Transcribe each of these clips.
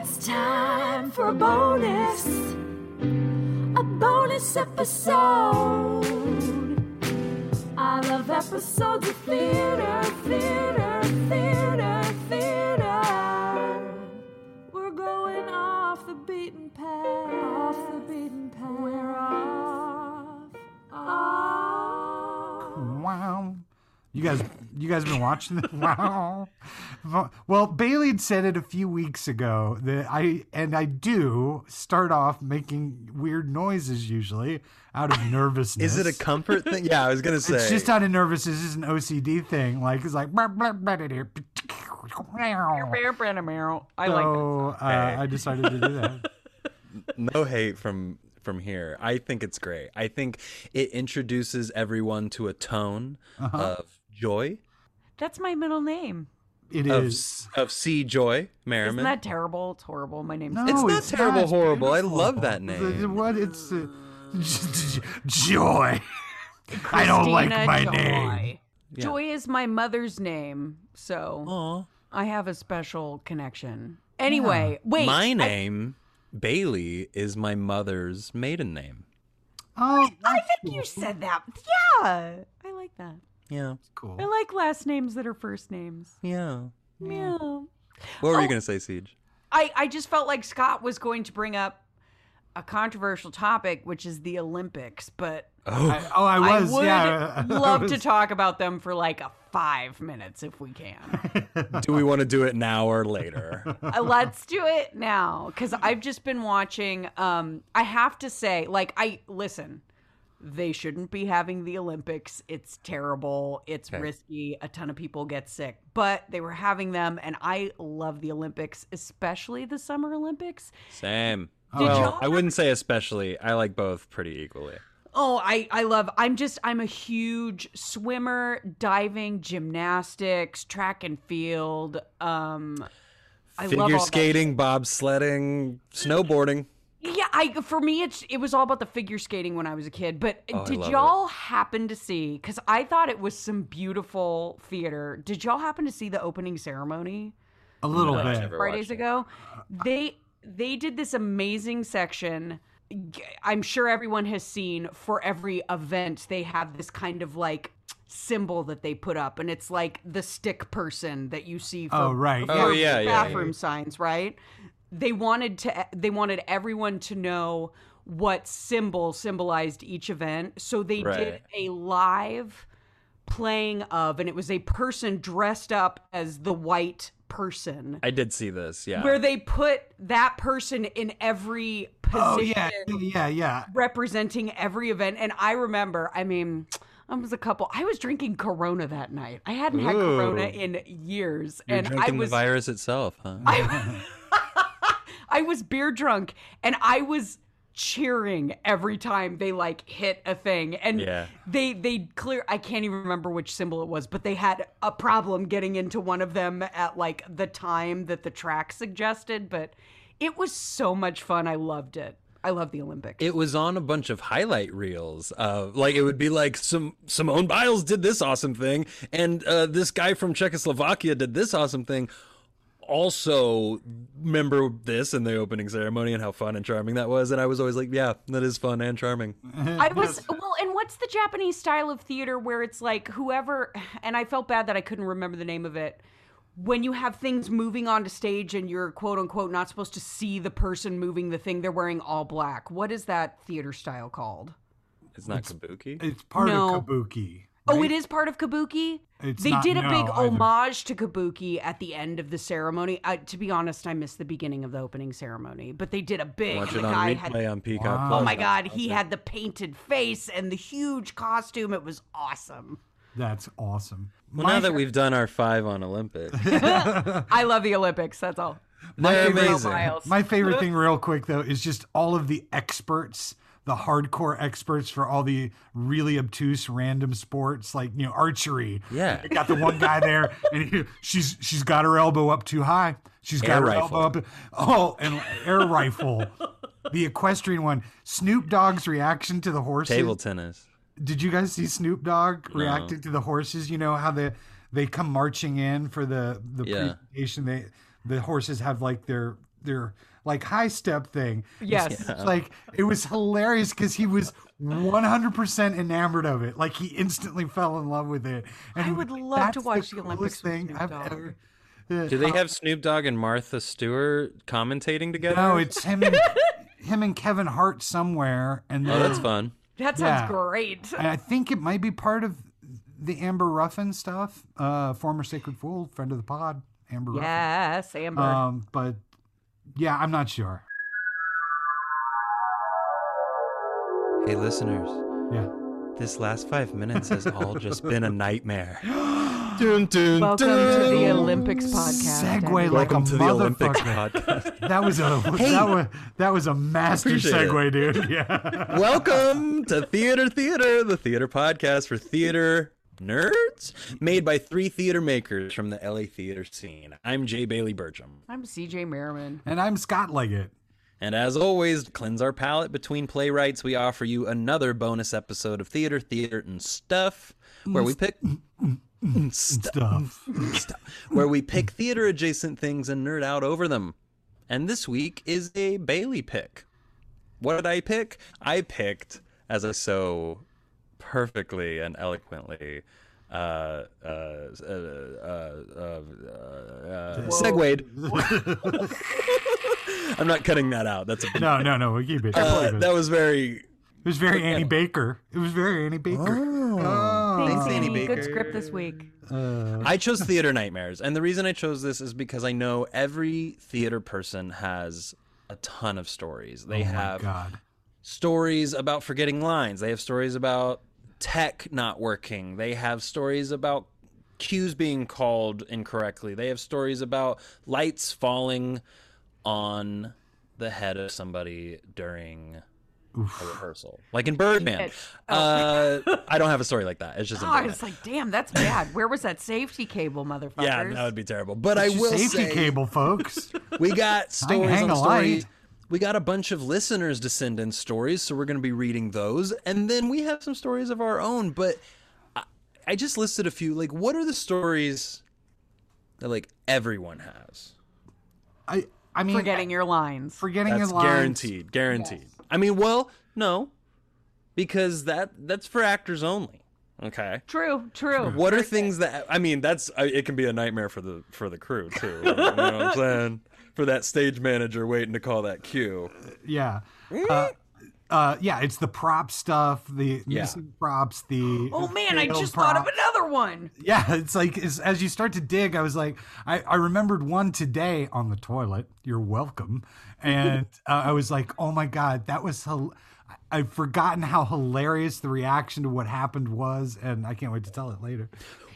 it's time for a bonus. A bonus episode. I love episodes of theater, theater, theater, theater. We're going off the beaten path. Off the beaten path. We're off. Off. Wow. You guys, you guys have been watching this? Wow. Well, Bailey had said it a few weeks ago that I and I do start off making weird noises usually out of nervousness. Is it a comfort thing? Yeah, I was gonna say. It's just out of nervousness. It's an OCD thing. Like it's like. I So like uh, I decided to do that. no hate from from here. I think it's great. I think it introduces everyone to a tone Uh-huh. of joy, that's my middle name. It of is. of C Joy Merriman. Isn't that terrible? It's horrible. My name's No, It's not terrible, It's horrible. I love that The- name. What? It's uh, joy. I don't like Christina my Joy. name. Joy is my mother's name, so Aw. I have a special connection. Anyway, wait. My I- name, Bailey, is my mother's maiden name. Oh, I, that's think you said that. Yeah, I like that. Yeah, cool. I like last names that are first names. yeah. Yeah. What were Oh. you gonna say, Siege? I, I just felt like Scott was going to bring up a controversial topic, which is the Olympics, but Oh, I, oh, I was. I would yeah, I love to talk about them for like a five minutes if we can. do we want to do it now or later? Uh, Let's do it now because I've just been watching. Um, I have to say, like, I listen. They shouldn't be having the Olympics. It's terrible. It's Okay. risky. A ton of people get sick, but they were having them, and I love the Olympics, especially the Summer Olympics. Same. Did well, y'all- I wouldn't say especially. I like both pretty equally. Oh, I I love. I'm just I'm a huge swimmer, diving, gymnastics, track and field. Um, I Figure skating, bobsledding, snowboarding. Yeah, I for me it's it was all about the figure skating when I was a kid. But Oh, did y'all happen to see? Because I thought it was some beautiful theater. Did y'all happen to see the opening ceremony a little No, bit. Fridays watched it. ago? They they did this amazing section. G- I'm sure everyone has seen for every event they have this kind of like symbol that they put up and it's like the stick person that you see oh, for Oh, right. for Oh, yeah, yeah, bathroom signs right they wanted to they wanted everyone to know what symbol symbolized each event so they did a live playing of and it was a person dressed up as the white person I did see this. Yeah. where they put that person in every position. Oh position yeah, yeah, yeah. representing every event and i remember i mean I was a couple. I was drinking Corona that night. I hadn't had Corona in years, You're and I was the virus itself, huh? I, I was beer drunk and I was cheering every time they like hit a thing and Yeah. they they clear I can't even remember which symbol it was but they had a problem getting into one of them at like the time that the track suggested but it was so much fun I loved it I love the Olympics It was on a bunch of highlight reels. Uh, like it would be like some Simone Biles did this awesome thing, and uh, this guy from Czechoslovakia did this awesome thing. Also, remember this in the opening ceremony and how fun and charming that was. And I was always like, "Yeah, that is fun and charming." Mm-hmm. I was well, and what's the Japanese style of theater where it's like whoever, and I felt bad that I couldn't remember the name of it. When you have things moving onto stage and you're quote unquote not supposed to see the person moving the thing, they're wearing all black. What is that theater style called? It's not kabuki. It's part No. of Kabuki. Oh, it is part of Kabuki. It's they not- did a no, big either. homage to Kabuki at the end of the ceremony. I, to be honest, I missed the beginning of the opening ceremony, but they did a big. Watch and it on guy replay had on Peacock. Wow. Plus. Oh my god, he had the painted face and the huge costume. It was awesome. That's awesome. Well, now that we've done our five on Olympic, I love the Olympics. That's all. they're favorite- amazing. Miles. My favorite thing, real quick though, is just all of the experts, the hardcore experts for all the really obtuse random sports, like you know archery. Yeah. You got the one guy there, and he, she's she's got her elbow up too high. She's got Air her rifle. elbow up. Oh, and air rifle. The equestrian one. Snoop Dogg's reaction to the horses. Table tennis. Did you guys see Snoop Dogg reacting to the horses? You know how they they come marching in for the the Yeah. presentation. They the horses have like their their like high step thing. Yes. It's like it was hilarious because he was 100% enamored of it. Like he instantly fell in love with it. And I would was- love to watch the the coolest Olympics with thing Snoop I've Dogg." ever. Do they have Snoop Dogg and Martha Stewart commentating together? No, it's him and him and Kevin Hart somewhere, and Oh, that's fun. That sounds Yeah. great. and I think it might be part of the Amber Ruffin stuff. Uh, former Sacred Fool, friend of the pod, Amber Yes, Amber. Um, but yeah, I'm not sure. Hey, listeners, Yeah. this last five minutes has all just been a nightmare. dun, dun, Welcome to the Olympics podcast. Segue Daddy. like Welcome a to the Olympics motherfucker. podcast. That was a that was that was a master Appreciate it. segue, dude. Yeah. Welcome to Theater Theater, the theater podcast for theater nerds, made by three theater makers from the LA theater scene. I'm Jay Bailey Bertram. I'm CJ Merriman. And I'm Scott Leggett. And as always, to cleanse our palate between playwrights, we offer you another bonus episode of Theater, Theater, and Stuff, where we pick Stuff. stuff, where we pick theater adjacent things and nerd out over them. And this week is a Bailey pick. What did I pick? I picked, as I so perfectly and eloquently uh, uh, uh, uh, uh, uh, segued. I'm not cutting that out. That's a No, no, no. We keep it. uh, that was very it was very Annie Baker. It was very Annie Baker. Oh. Thanks, Annie Annie. Good script this week. I chose Theater Nightmares, and the reason I chose this is because I know every theater person has a ton of stories. They Oh have God. stories about forgetting lines. They have stories about tech not working. They have stories about cues being called incorrectly. They have stories about lights falling on the head of somebody during a rehearsal, like in Birdman. It- Uh, I don't have a story like that. It's just Oh, I was like, damn, that's bad. Where was that safety cable, motherfuckers? Yeah, that would be terrible. But I will safety say, cable, folks. we got stories hang on a story. light. We got a bunch of listeners to send in stories, so we're going to be reading those, and then we have some stories of our own. But I, I just listed a few. Like, what are the stories that like everyone has? I I mean, Forgetting your lines. forgetting That's your lines. guaranteed. Guaranteed. I mean, well, no, because that that's for actors only. Okay. True, true. What are things that I mean? That's it can be a nightmare for the for the crew too. You know what I'm saying? For that stage manager waiting to call that cue. Yeah. Uh, uh, yeah, it's the prop stuff, the Yeah. missing props, the Oh man, I failed just thought of another one. Yeah, it's like as, as you start to dig, I was like, I, I remembered one today on the toilet. You're welcome, and uh, I was like, oh my god, that was. Hel- I've forgotten how hilarious the reaction to what happened was, and I can't wait to tell it later.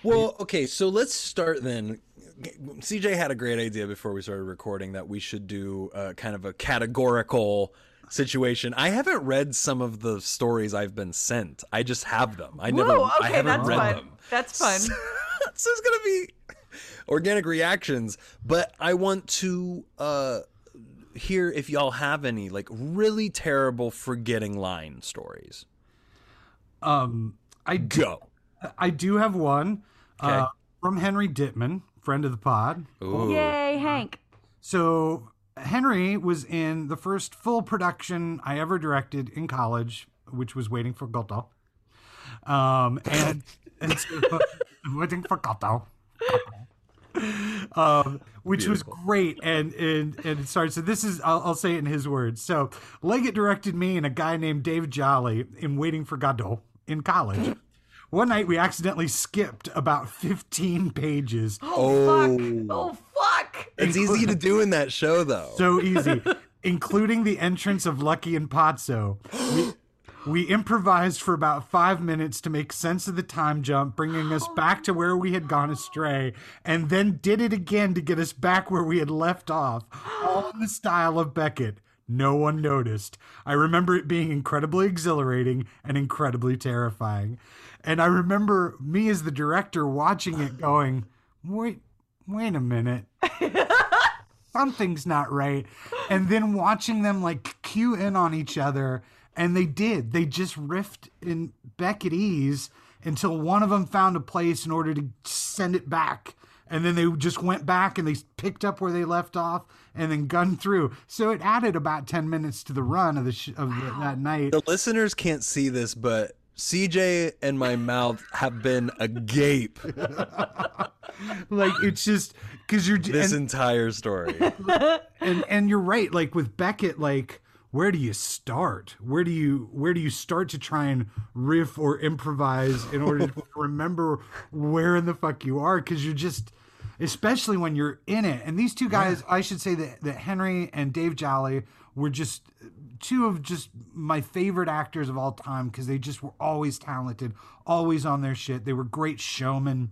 Well, okay, so let's start then. CJ had a great idea before we started recording that we should do uh, kind of a categorical situation. I haven't read some of the stories I've been sent. I just have them. I never. Whoa, I okay, haven't that's read fun. them. That's fun. so it's gonna be organic reactions but i want to uh hear if y'all have any like really terrible forgetting line stories Um, I do, go I do have one Okay. uh, from Henry Dittman, friend of the pod. Ooh. Yay, Hank. So Henry was in the first full production I ever directed in college, which was Waiting for Godot. Um, and, and so, Waiting for Godot. Um, which was great, and and and it started. So this is I'll, I'll say it in his words. So Leggett directed me and a guy named Dave Jolly in Waiting for Godot in college. One night we accidentally skipped about fifteen pages. Oh, fuck. Oh. oh fuck. it's easy to do in that show though so easy, including the entrance of Lucky and Pozzo. We, we improvised for about five minutes to make sense of the time jump, bringing us back to where we had gone astray, and then did it again to get us back where we had left off, all in the style of Beckett. No one noticed. I remember it being incredibly exhilarating and incredibly terrifying. And I remember me as the director watching it going, wait, wait a minute something's not right. And then watching them like cue in on each other, and they did. They just riffed in ease until one of them found a place in order to send it back and then they just went back and they picked up where they left off and then gun through. So it added about ten minutes to the run of the sh- of the, that night. The listeners can't see this, but CJ and my mouth have been agape Like it's just because you're this and, entire story. and and you're right. Like with Beckett, like where do you start? Where do you where do you start to try and riff or improvise in order to remember where in the fuck you are? Because you're just, especially when you're in it. And these two guys, I should say that that Henry and Dave Jolly were just two of just my favorite actors of all time because they just were always talented, always on their shit. They were great showmen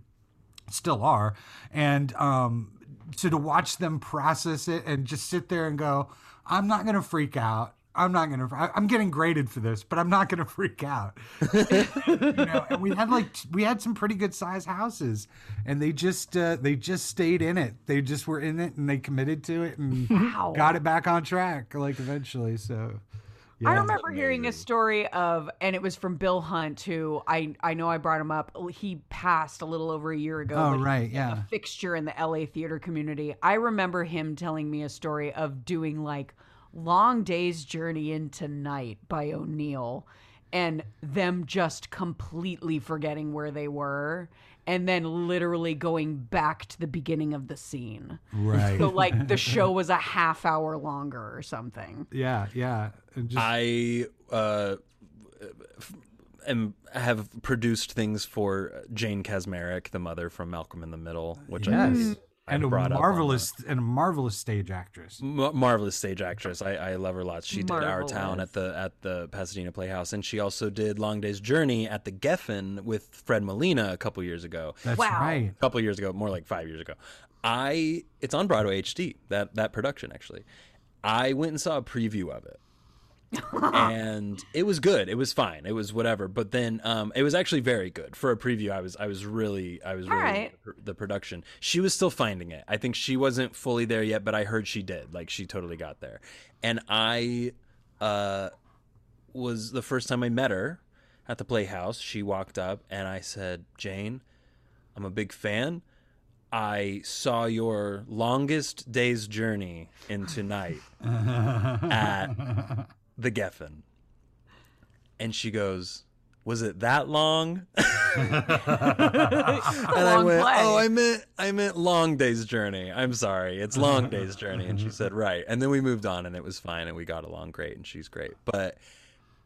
still are and um so to watch them process it and just sit there and go i'm not gonna freak out i'm not gonna I- i'm getting graded for this but i'm not gonna freak out you know and we had like we had some pretty good sized houses and they just uh they just stayed in it they just were in it and they committed to it and Wow. got it back on track like eventually so I remember hearing a story of, and it was from Bill Hunt, who I I know I brought him up. He passed a little over a year ago. Oh, right, yeah. a fixture in the LA theater community. I remember him telling me a story of doing like Long Day's Journey into Night by O'Neill, and them just completely forgetting where they were, and then literally going back to the beginning of the scene. right So like the show was a half hour longer or something. yeah yeah and just I uh, f- am have produced things for Jane Kaczmarek, the mother from Malcolm in the Middle, which yes I and a brought up marvelous and a marvelous stage actress the- Ma- marvelous stage actress. I, I love her lots. She did Our Town at the at the Pasadena Playhouse, and she also did Long Day's Journey at the Geffen with Fred Molina a couple years ago. that's Wow. right a couple years ago, more like five years ago. I it's on Broadway HD that that production actually. I went and saw a preview of it, and it was good. It was fine. It was whatever. But then um, it was actually very good for a preview. I was I was really I was really right. the production. She was still finding it. I think she wasn't fully there yet, but I heard she did. Like she totally got there. And I uh, was the first time I met her at the Playhouse. She walked up and I said, "Jane, I'm a big fan. I saw your longest day's journey into night at the Geffen. And she goes, Was it that long? and I went, oh, play. Oh, I meant I meant long day's journey. I'm sorry. It's long day's journey. And she said, Right. And then we moved on and it was fine and we got along great and she's great. But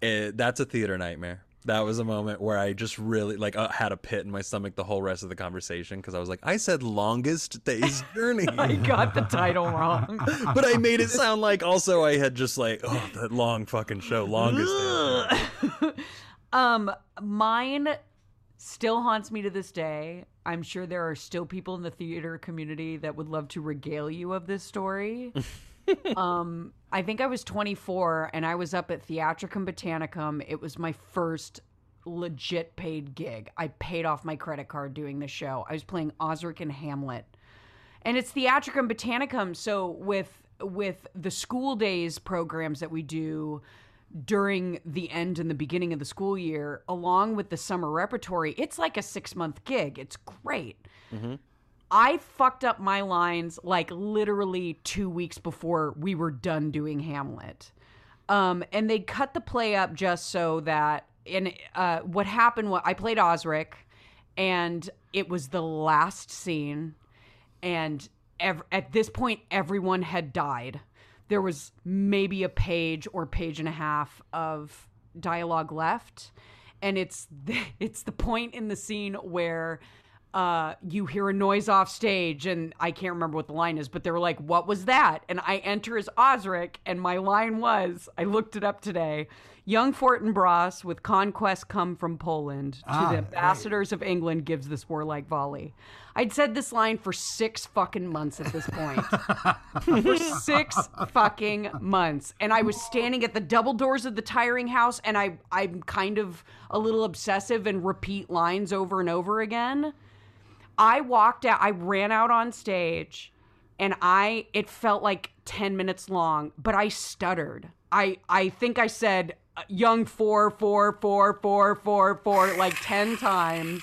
it, that's a theater nightmare. That was a moment where I just really like uh, had a pit in my stomach the whole rest of the conversation because I was like, I said longest day's journey, I got the title wrong. but I made it sound like also I had just like oh that long fucking show, longest. Day's um, mine still haunts me to this day. I'm sure there are still people in the theater community that would love to regale you of this story. Um, I think I was 24 and I was up at Theatricum Botanicum. It was my first legit paid gig. I paid off my credit card doing the show. I was playing Osric and Hamlet. and it's theatricum botanicum so with with the school days programs that we do during the end and the beginning of the school year along with the summer repertory it's like a six month gig it's great i fucked up my lines like literally two weeks before we were done doing hamlet. Um, and they cut the play up just so that and uh, what happened was i played osric and it was the last scene and ev- at this point everyone had died. There was maybe a page or page and a half of dialogue left and it's the, it's the point in the scene where uh, you hear a noise off stage and i can't remember what the line is but they were like what was that and i enter as osric and my line was i looked it up today young fortinbras with conquest come from poland to Ah, the ambassadors of england gives this warlike volley i'd said this line for six fucking months at this point for six fucking months. And I was standing at the double doors of the tiring house, and I I'm kind of a little obsessive and repeat lines over and over again. I walked out, I ran out on stage, and I it felt like 10 minutes long, but I stuttered. I I think I said uh, young four four four four four four like 10 times.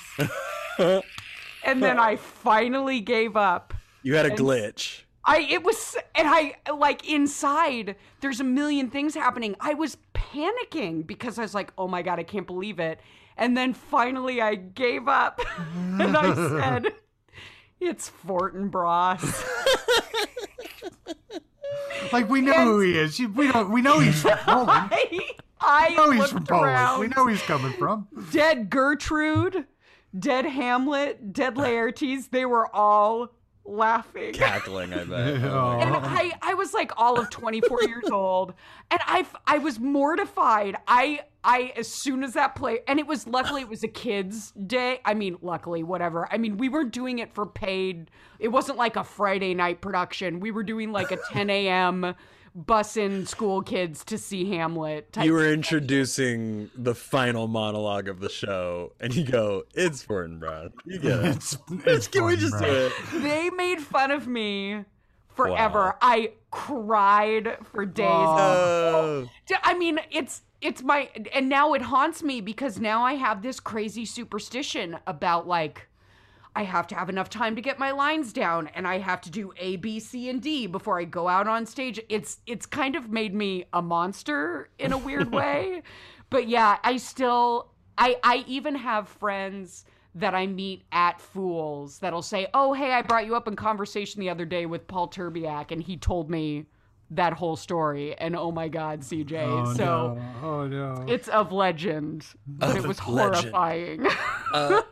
and then I finally gave up. You had a glitch. I it was and I like inside there's a million things happening. I was panicking because I was like, "Oh my god, I can't believe it." And then finally I gave up and I said, "It's Fortinbras." Like we know who he is. We don't. We know he's from Poland. I, I We know he's from Poland. around. We know he's coming from. Dead Gertrude, dead Hamlet, dead Laertes, they were all laughing. Cackling, I bet. And I, I was like all of 24 years old and I, I was mortified i i as soon as that play and it was luckily it was a kids day i mean luckily whatever i mean we weren't doing it for paid it wasn't like a friday night production we were doing like a 10 a.m bussing school kids to see hamlet type You were introducing the final monologue of the show, and you go, "It's Fortinbras." You get it. It's, it's Can we just do it? they made fun of me forever Wow. i cried for days Oh. D- I mean, it's it's my and now it haunts me because now I have this crazy superstition about like I have to have enough time to get my lines down and I have to do A, B, C, and D before I go out on stage. It's it's kind of made me a monster in a weird way. But yeah, I still I I even have friends that I meet at Fools that'll say, "Oh, hey, I brought you up in conversation the other day with Paul Turbiak and he told me that whole story." And oh my god, CJ. Oh so no! Oh no! it's of legend, but it was legend. horrifying.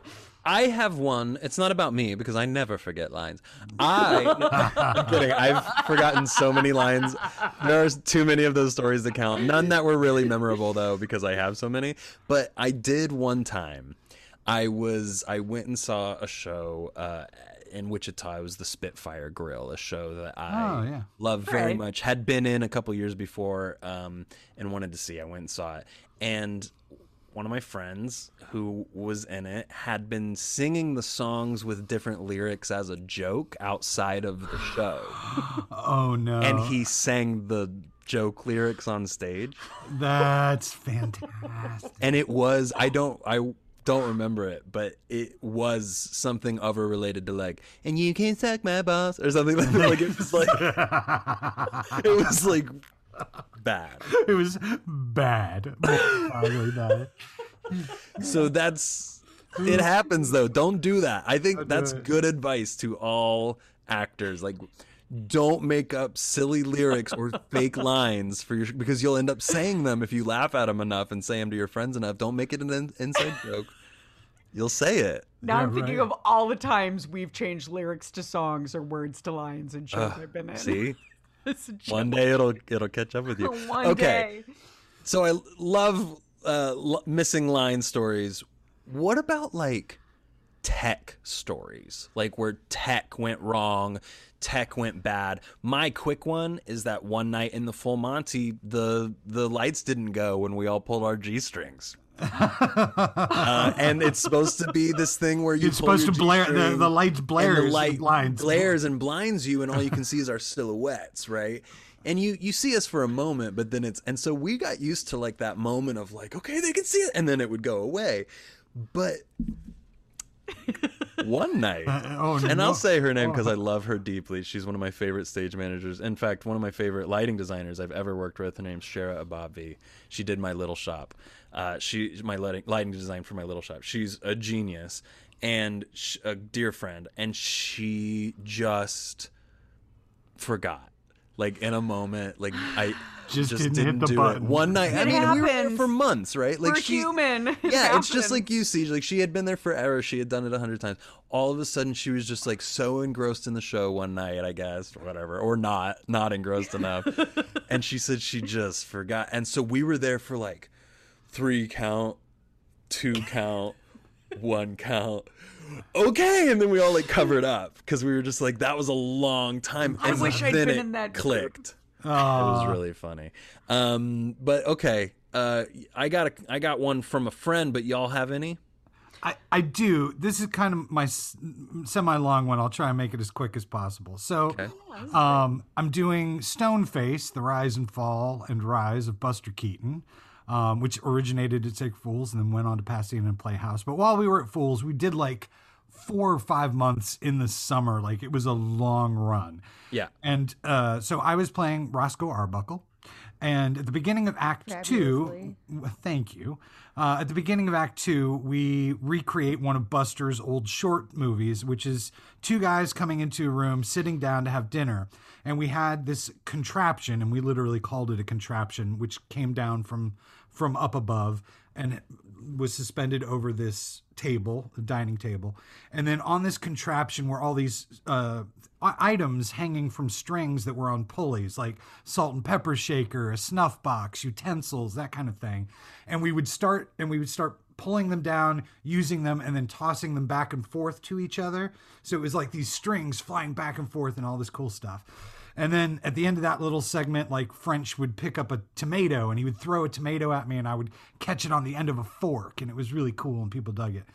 I have one. It's not about me because I never forget lines. I, I'm kidding. I've forgotten so many lines. There's too many of those stories to count. None that were really memorable though, because I have so many. But I did one time. I was. I went and saw a show uh, in Wichita. Was the Spitfire Grill, a show that I Oh, yeah. love very Right. much. Had been in a couple years before, um, and wanted to see. I went and saw it, and one of my friends who was in it had been singing the songs with different lyrics as a joke outside of the show. oh no! And he sang the joke lyrics on stage. That's fantastic. And it was I don't I don't remember it, but it was something of or related to like, and you can suck my balls or something like that. Like it was like it was like bad. it was bad. Probably bad. So that's it happens though. Don't do that. I think do that's good advice to all actors. Like don't make up silly lyrics or fake lines for your because you'll end up saying them if you laugh at them enough and say them to your friends enough. Don't make it an in, inside joke. You'll say it. Now Yeah, I'm thinking right. of all the times we've changed lyrics to songs or words to lines in shows I've been in. See, It's a one day it'll it'll catch up with you. One okay, day. so I love uh, l- missing line stories. What about like tech stories, like where tech went wrong, tech went bad? My quick one is that one night in the full Monty, the the lights didn't go when we all pulled our g strings. uh, and it's supposed to be this thing where you It's pull supposed to blare. The, the lights blares. and the light blinds. glares and blinds you, and all you can see is our silhouettes, right? And you you see us for a moment, but then it's and so we got used to like that moment of like, okay, they can see it, and then it would go away. But one night, oh, and no. I'll say her name because I love her deeply. She's one of my favorite stage managers. In fact, one of my favorite lighting designers I've ever worked with. Her name's Shara Abavi. She did my little shop. Uh, she my lighting lighting design for my little shop. She's a genius and sh- a dear friend, and she just forgot. Like in a moment, like I Just just, didn't didn't, hit the do button. it one night. I It mean, we were there for months, right? Like We're she, human. It yeah, it's just like you see. Like she had been there forever. She had done it a hundred times. All of a sudden, she was just like so engrossed in the show one night, I guess, or whatever, or not, not engrossed enough. and she said she just forgot. And so we were there for like three count, two count, one count. Okay, and then we all like covered up because we were just like that was a long time. I And wish I'd then been it in that group. clicked. It was really funny. Um, but okay, uh, I got a, I got one from a friend. But y'all have any? I, I do. This is kind of my semi long one. I'll try and make it as quick as possible. So, Okay. um, I'm doing Stoneface, the rise and fall and rise of Buster Keaton, um, which originated at Sacred Fools and then went on to Pasadena and Playhouse. But while we were at Fools, we did like four or five months in the summer. Like it was a long run. Yeah. And uh, so I was playing Roscoe Arbuckle. And at the beginning of Act Two, Fabulously. w- thank you. Uh, at the beginning of Act Two, we recreate one of Buster's old short movies, which is two guys coming into a room, sitting down to have dinner. And we had this contraption, and we literally called it a contraption, which came down from from up above and was suspended over this table, dining table. And then on this contraption were all these uh, items hanging from strings that were on pulleys, like salt and pepper shaker, a snuff box, utensils, that kind of thing. And we would start and we would start pulling them down, using them, and then tossing them back and forth to each other. So it was like these strings flying back and forth and all this cool stuff. And then at the end of that little segment, like French would pick up a tomato and he would throw a tomato at me and I would catch it on the end of a fork. And it was really cool and people dug it.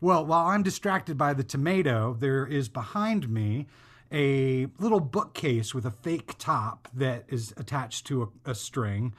Well, while I'm distracted by the tomato, there is behind me a little bookcase with a fake top that is attached to a, a string.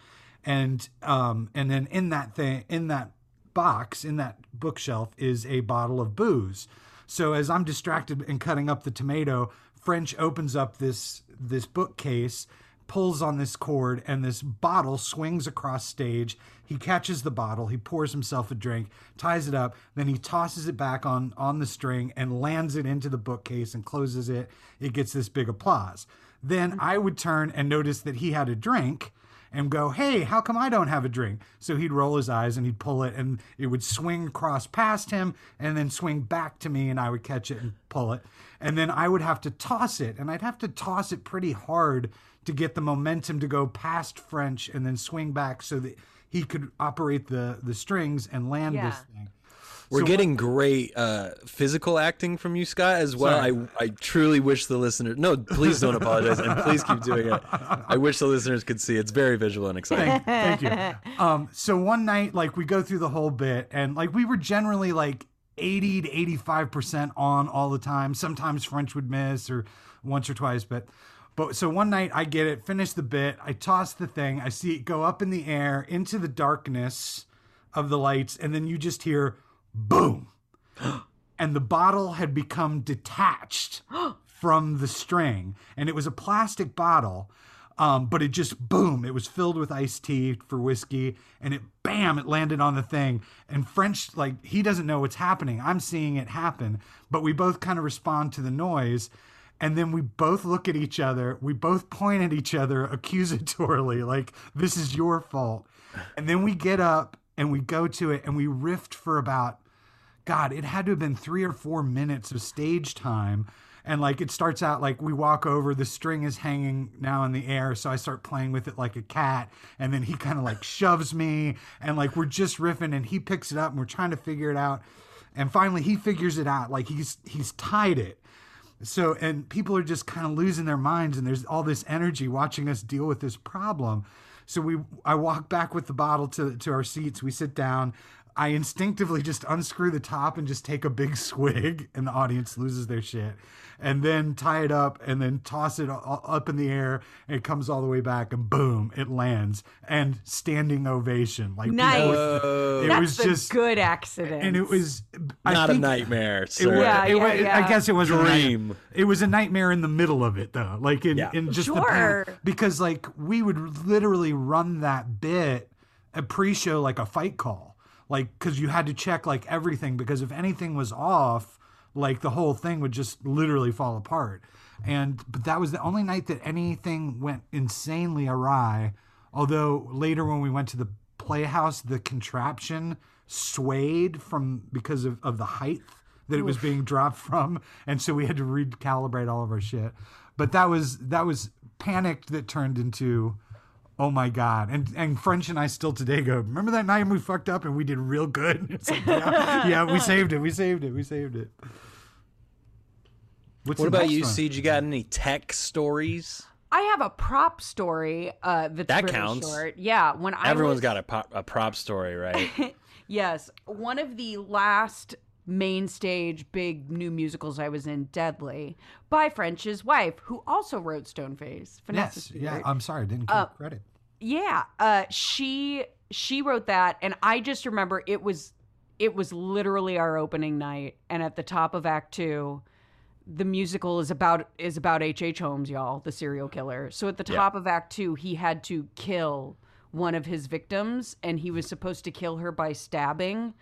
And um, and then in that thing in that box, in that bookshelf, is a bottle of booze. So as I'm distracted and cutting up the tomato, French opens up this this bookcase, pulls on this cord, and this bottle swings across stage. He catches the bottle, he pours himself a drink, ties it up, then he tosses it back on on the string and lands it into the bookcase and closes it. It gets this big applause. Then I would turn and notice that he had a drink and go, Hey, how come I don't have a drink? So he'd roll his eyes and he'd pull it and it would swing across past him and then swing back to me and I would catch it and pull it. And then I would have to toss it and I'd have to toss it pretty hard to get the momentum to go past French and then swing back so that he could operate the, the strings and land Yeah. this thing. We're So getting great uh, physical acting from you, Scott, as well. Sorry. I, I truly wish the listeners. No, please don't apologize, and please keep doing it. I wish the listeners could see. It's very visual and exciting. Thank, thank you. Um, so one night, like we go through the whole bit, and like we were generally like eighty to eighty-five percent on all the time. Sometimes French would miss or once or twice, but but so one night I get it, finish the bit, I toss the thing, I see it go up in the air into the darkness of the lights, and then you just hear boom, and the bottle had become detached from the string, and it was a plastic bottle. Um, but it just boom, it was filled with iced tea for whiskey, and it bam, it landed on the thing. And French, like, he doesn't know what's happening. I'm seeing it happen, but we both kind of respond to the noise. And then we both look at each other. We both point at each other accusatorily, like, this is your fault. And then we get up and we go to it and we riffed for about God, it had to have been three or four minutes of stage time. And like it starts out like we walk over, the string is hanging now in the air. So I start playing with it like a cat. And then he kind of like shoves me. And like we're just riffing and he picks it up and we're trying to figure it out. And finally he figures it out. Like he's he's tied it. So and people are just kind of losing their minds and there's all this energy watching us deal with this problem. So we I walk back with the bottle to to our seats. We sit down. I instinctively just unscrew the top and just take a big swig, and the audience loses their shit. And then tie it up and then toss it up in the air, and it comes all the way back, and boom, it lands. And standing ovation. Like, people- Nice. it That's was the just. good accident. and it was. I Not a nightmare, it sir. was, Yeah, it yeah, was- yeah. I guess it was a Dream. nightmare. It was a nightmare in the middle of it, though. Like in, Yeah. in just the Sure. panic. because like we would literally run that bit a pre-show like a fight call, like because you had to check like everything because if anything was off, like the whole thing would just literally fall apart. And but that was the only night that anything went insanely awry. Although later when we went to the playhouse, the contraption swayed from because of, of the height that it was being dropped from, and so we had to recalibrate all of our shit. But that was that was panicked that turned into oh my god and and french and i still today go remember that night we fucked up and we did real good it's like yeah, yeah we saved it we saved it we saved it What's What about you, one? Siege? You got any tech stories? I have a prop story uh, that's That really counts. short. Yeah, when I Everyone's was, got a, pop, a prop story, right? Yes, one of the last main stage big new musicals I was in, Deadly, by French's wife, who also wrote Stoneface. Vanessa yes yeah i'm sorry i didn't give credit Yeah, uh, she she wrote that, and I just remember it was it was literally our opening night, and at the top of Act Two, the musical is about is about H. H. Holmes, y'all, the serial killer. So at the top of Act Two, he had to kill one of his victims, and he was supposed to kill her by stabbing.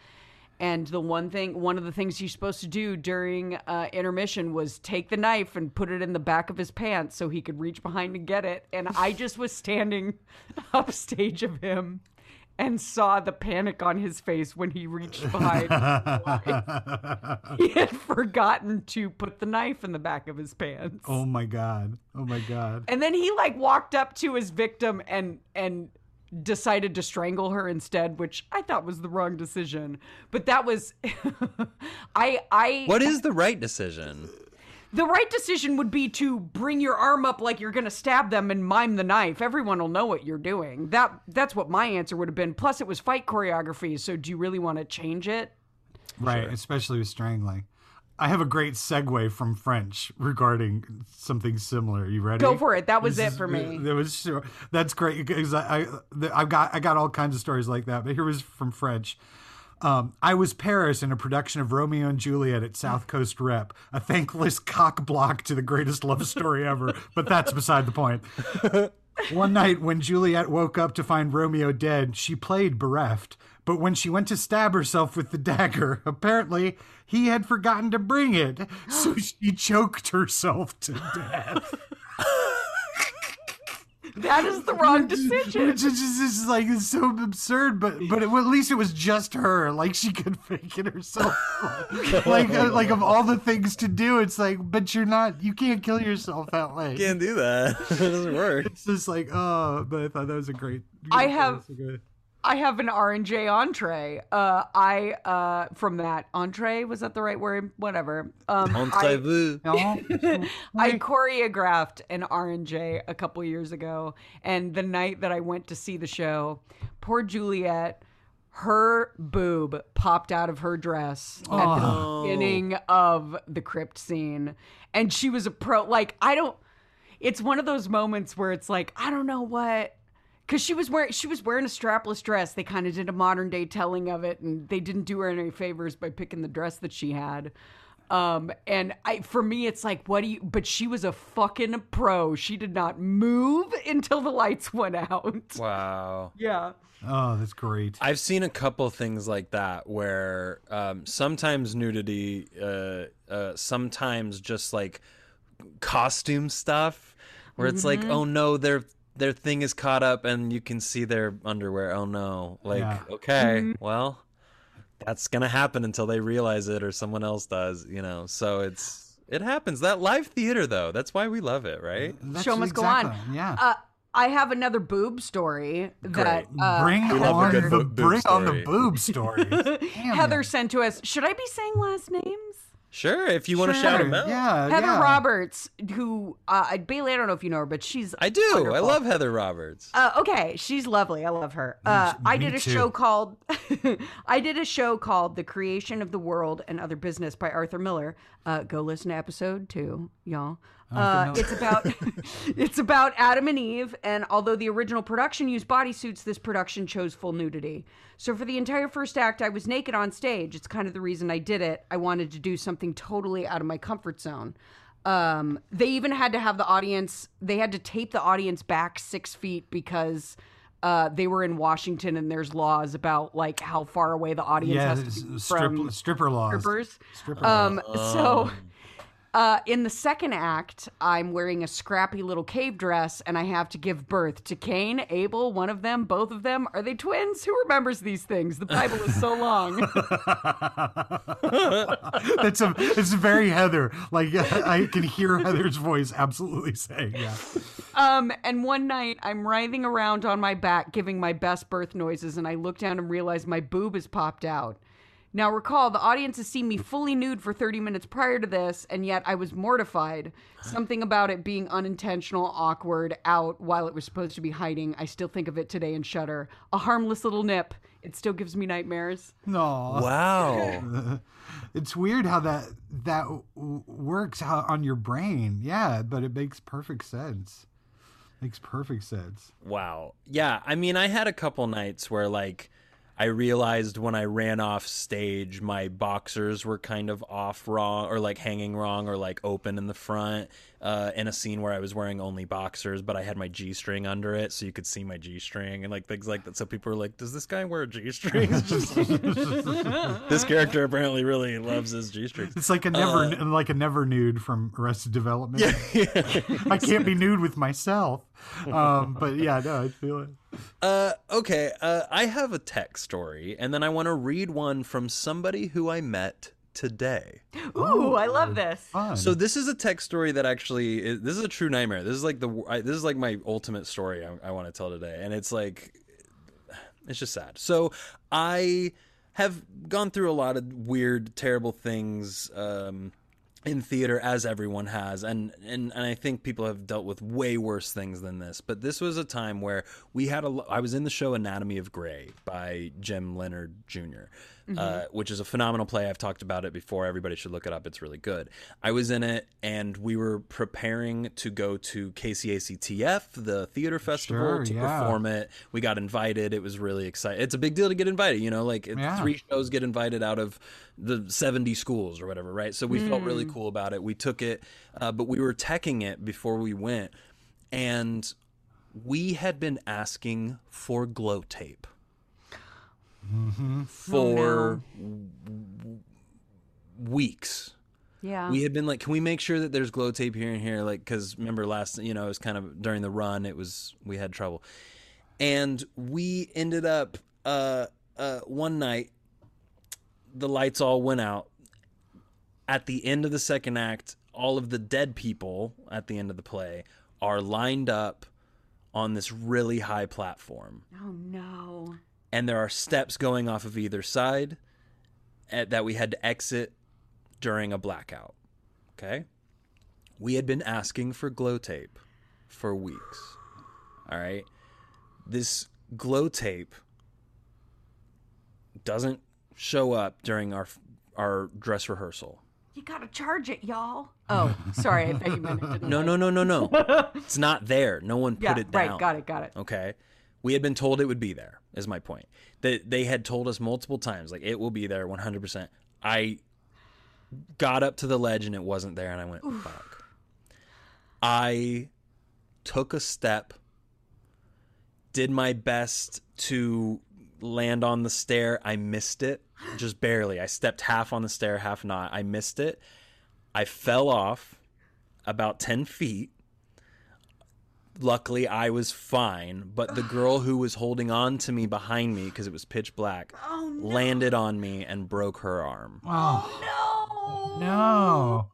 And the one thing, one of the things you're supposed to do during uh, intermission was take the knife and put it in the back of his pants so he could reach behind and get it. And I just was standing upstage of him and saw the panic on his face when he reached behind. he had forgotten to put the knife in the back of his pants. oh my god. Oh my god. And then he like walked up to his victim and and decided to strangle her instead, which I thought was the wrong decision. But that was I I What is the right decision? the right decision would be to bring your arm up like you're going to stab them and mime the knife. Everyone will know what you're doing. That that's what my answer would have been. Plus it was fight choreography, so do you really want to change it? Right, especially with strangling. I have a great segue from French regarding something similar. You ready? Go for it. That was This it is- for me. That was sure. That's great because I, I I've got I got all kinds of stories like that. But here was from French. Um, I was Paris in a production of Romeo and Juliet at South Coast Rep, a thankless cock block to the greatest love story ever. But that's beside the point. One night, when Juliet woke up to find Romeo dead, she played bereft. But when she went to stab herself with the dagger, apparently he had forgotten to bring it. So she choked herself to death. That is the wrong decision. Which is just, it's like it's so absurd, but but it, well, at least it was just her. Like she could fake it herself. like uh, like of all the things to do, it's like, but you're not. You can't kill yourself that way. Can't do that. it doesn't work. It's just like oh, but I thought that was a great. I have- was good- I have an R and J entree. Uh, I uh, from that entree was that the right word? Whatever. Um, I, Entrez-vous. No? I choreographed an R and J a couple years ago, and the night that I went to see the show, poor Juliet, her boob popped out of her dress at the beginning of the crypt scene, and she was a pro. Like I don't. It's one of those moments where it's like I don't know what because she was wearing she was wearing a strapless dress. They kind of did a modern day telling of it, and they didn't do her any favors by picking the dress that she had. Um, and I for me, it's like, what do you? But she was a fucking pro. She did not move until the lights went out. Wow. Yeah. Oh, that's great. I've seen a couple things like that where um, sometimes nudity, uh, uh, sometimes just like costume stuff, where it's like, oh no, their their thing is caught up and you can see their underwear. Oh no, like Yeah. okay, well, that's gonna happen until they realize it or someone else does, you know. So it's it happens. That live theater though, that's why we love it, right? That's Show must go on. Yeah. Uh, I have another boob story that uh, bring We love a on the boob- boob bring on the story. boob story. Heather it. sent to us. Should I be saying last names? Sure, if you want to shout them out. Yeah, Heather yeah. Roberts, who uh, Bailey, I don't know if you know her, but she's I do. I love Heather Roberts. Uh, okay, she's lovely. I love her. Uh, I did a too. show called I did a show called "The Creation of the World and Other Business" by Arthur Miller. Uh, go listen to episode two, y'all. Uh, it's about it's about Adam and Eve, and although the original production used bodysuits, this production chose full nudity. So for the entire first act, I was naked on stage. It's kind of the reason I did it. I wanted to do something totally out of my comfort zone. Um, they even had to have the audience. They had to tape the audience back six feet because uh, they were in Washington, and there's laws about like how far away the audience Yeah, has to be strip, from stripper laws. strippers. Stripper Um, so. Uh, in the second act, I'm wearing a scrappy little cave dress, and I have to give birth to Cain, Abel, one of them, both of them. Are they twins? Who remembers these things? The Bible is so long. That's a it's very Heather. Like I can hear Heather's voice absolutely saying, yeah. Um, and one night I'm writhing around on my back, giving my best birth noises, and I look down and realize my boob has popped out. Now, recall the audience has seen me fully nude for 30 minutes prior to this, and yet I was mortified. Something about it being unintentional, awkward, out while it was supposed to be hiding. I still think of it today and shudder. A harmless little nip. It still gives me nightmares. No. Wow. It's weird how that that w- works how, on your brain. Yeah, but it makes perfect sense. Makes perfect sense. Wow. Yeah. I mean, I had a couple nights where like I realized when I ran off stage, my boxers were kind of off wrong, or like hanging wrong, or like open in the front. Uh, in a scene where I was wearing only boxers, but I had my G string under it, so you could see my G string and like things like that. So people were like, "Does this guy wear G strings?" this character apparently really loves his G strings. It's like a never like a never nude from Arrested Development. Yeah, I can't be nude with myself. Um, but yeah, no, I feel it. Uh, okay. Uh, I have a tech story, and then I want to read one from somebody who I met today. Ooh, I love this. Fun. So this is a tech story that actually is, this is a true nightmare. This is like the I, this is like my ultimate story I, I want to tell today, and it's like it's just sad. So I have gone through a lot of weird, terrible things. Um, in theater as everyone has and, and and I think people have dealt with way worse things than this but this was a time where we had a lo- I was in the show Anatomy of Grey by Jim Leonard jr uh, which is a phenomenal play. I've talked about it before. Everybody should look it up. It's really good. I was in it and we were preparing to go to KCACTF the theater festival Sure, to yeah. perform it. We got invited. It was really exciting it's a big deal to get invited you know like Yeah. three shows get invited out of the 70 schools or whatever, right? So we felt really cool about it. We took it, uh, but we were teching it before we went, and we had been asking for glow tape for w- weeks. Yeah. We had been like, can we make sure that there's glow tape here and here? Like, because remember last, you know, it was kind of during the run, it was, we had trouble. And we ended up, uh, uh, one night, the lights all went out. At the end of the second act, all of the dead people at the end of the play are lined up on this really high platform oh no. And there are steps going off of either side at, that we had to exit during a blackout. Okay? We had been asking for glow tape for weeks. All right? This glow tape doesn't show up during our our dress rehearsal. You gotta charge it, y'all. Oh, sorry. I thought you meant it didn't. No, no, no, no, no. it's not there. No one put Yeah, it down. right. Got it. Got it. Okay. We had been told it would be there, is my point. That they had told us multiple times, like, it will be there 100%. I got up to the ledge and it wasn't there, and I went, fuck. I took a step, did my best to land on the stair. I missed it, just barely. I stepped half on the stair, half not. I missed it. I fell off about 10 feet luckily I was fine, but the girl who was holding on to me behind me because it was pitch black oh, landed on me and broke her arm. Oh no! No.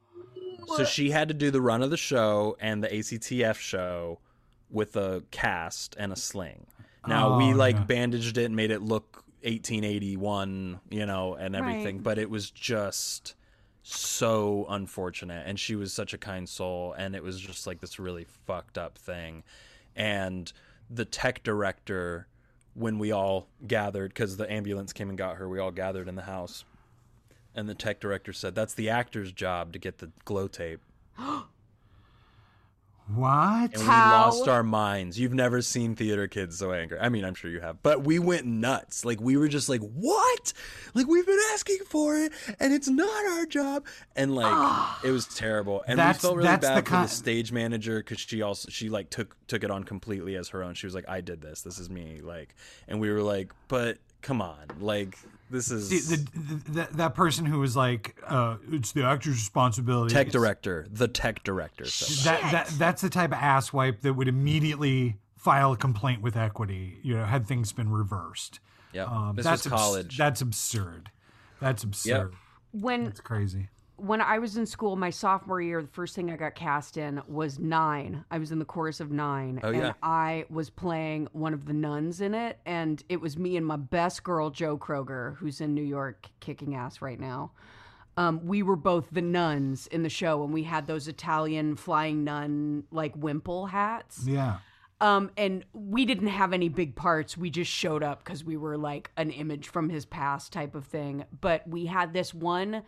So she had to do the run of the show and the ACTF show with a cast and a sling. Now we Oh, like no. bandaged it and made it look 1881, you know, and everything, Right. but it was just so unfortunate and she was such a kind soul and it was just like this really fucked up thing. And the tech director when we all gathered cuz the ambulance came and got her, we all gathered in the house. And the tech director said that's the actor's job to get the glow tape. What? and we How? lost our minds. You've never seen theater kids so angry. I mean, I'm sure you have, but we went nuts. Like we were just like, "What? Like we've been asking for it, and it's not our job." And like it was terrible. And we felt really that's the bad for the stage manager because she also she like took took it on completely as her own. She was like, "I did this. This is me." Like, and we were like, "But come on, like this is." The, the, the, that- that person who was like, uh, "It's the actor's responsibility." Tech director, the tech director. said that. That, that that's the type of asswipe that would immediately file a complaint with equity. You know, had things been reversed. Yep. Um, this that's was abs- college. that's absurd. That's absurd. When It's crazy. When I was in school, my sophomore year, the first thing I got cast in was Nine. I was in the chorus of Nine, Oh, and yeah. I was playing one of the nuns in it, and it was me and my best girl, Joe Kroger, who's in New York, kicking ass right now. Um, we were both the nuns in the show, and we had those Italian flying nun like wimple hats. Yeah. Um, and we didn't have any big parts. We just showed up because we were like an image from his past type of thing. But we had this one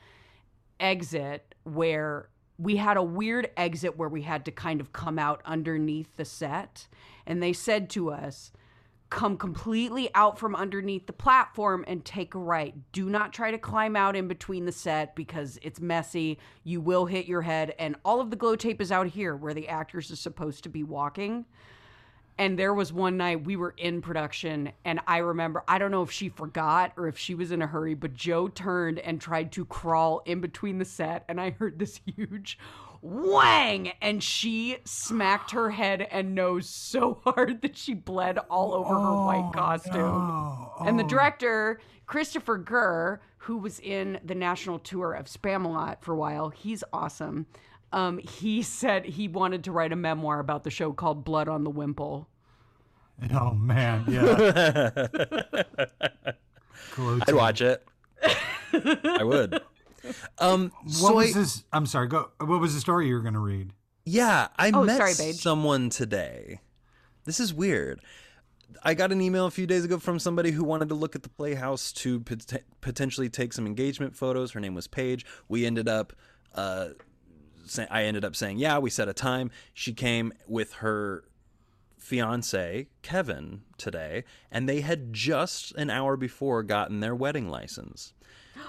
exit where we had a weird exit where we had to kind of come out underneath the set. And they said to us, come completely out from underneath the platform and take a right. Do not try to climb out in between the set because it's messy. You will hit your head. And all of the glow tape is out here where the actors are supposed to be walking. And there was one night we were in production, and I remember, I don't know if she forgot or if she was in a hurry, but Joe turned and tried to crawl in between the set, and I heard this huge whang, and she smacked her head and nose so hard that she bled all over her oh, white costume. And the oh. director, Christopher Gurr, who was in the national tour of Spamalot for a while, he's awesome. Um, he said he wanted to write a memoir about the show called Blood on the Wimple. Oh man, yeah. I'd watch it. I would. Um, What so was I- this? I'm sorry. Go. What was the story you were going to read? Yeah, I Oh, met sorry, someone today. This is weird. I got an email a few days ago from somebody who wanted to look at the Playhouse to pot- potentially take some engagement photos. Her name was Paige. We ended up, uh, say- I ended up saying, yeah, we set a time. She came with her fiance Kevin today, and they had just an hour before gotten their wedding license.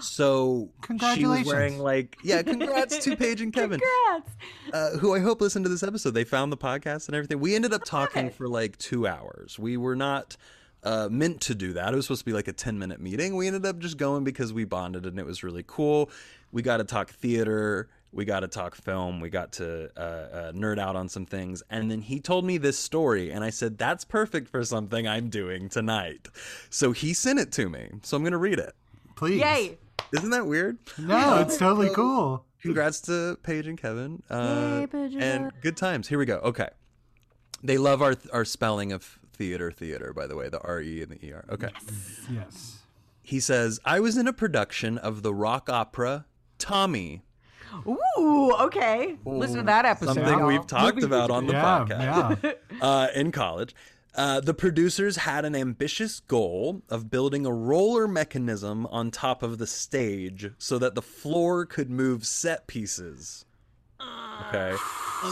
So she was wearing like, yeah, congrats to Paige and Kevin Congrats. uh, who I hope listened to this episode. They found the podcast and everything. We ended up talking for like two hours. We were not uh, meant to do that. It was supposed to be like a 10 minute meeting. We ended up just going because we bonded and it was really cool. We got to talk theater. We got to talk film. We got to uh, uh, nerd out on some things. And then he told me this story, and I said, That's perfect for something I'm doing tonight. So he sent it to me. So I'm going to read it. Please. Yay. Isn't that weird? No, it's totally cool. Congrats to Paige and Kevin. Uh, Yay, Paige and and good times. Here we go. Okay. They love our our spelling of theater, theater, by the way, the R E and the E R. Okay. Yes. Yes. He says, I was in a production of the rock opera Tommy. Ooh, okay. Listen to that episode. Something y'all. we've talked about on the Yeah. podcast. Yeah. uh, in college. Uh, the producers had an ambitious goal of building a roller mechanism on top of the stage so that the floor could move set pieces. Okay.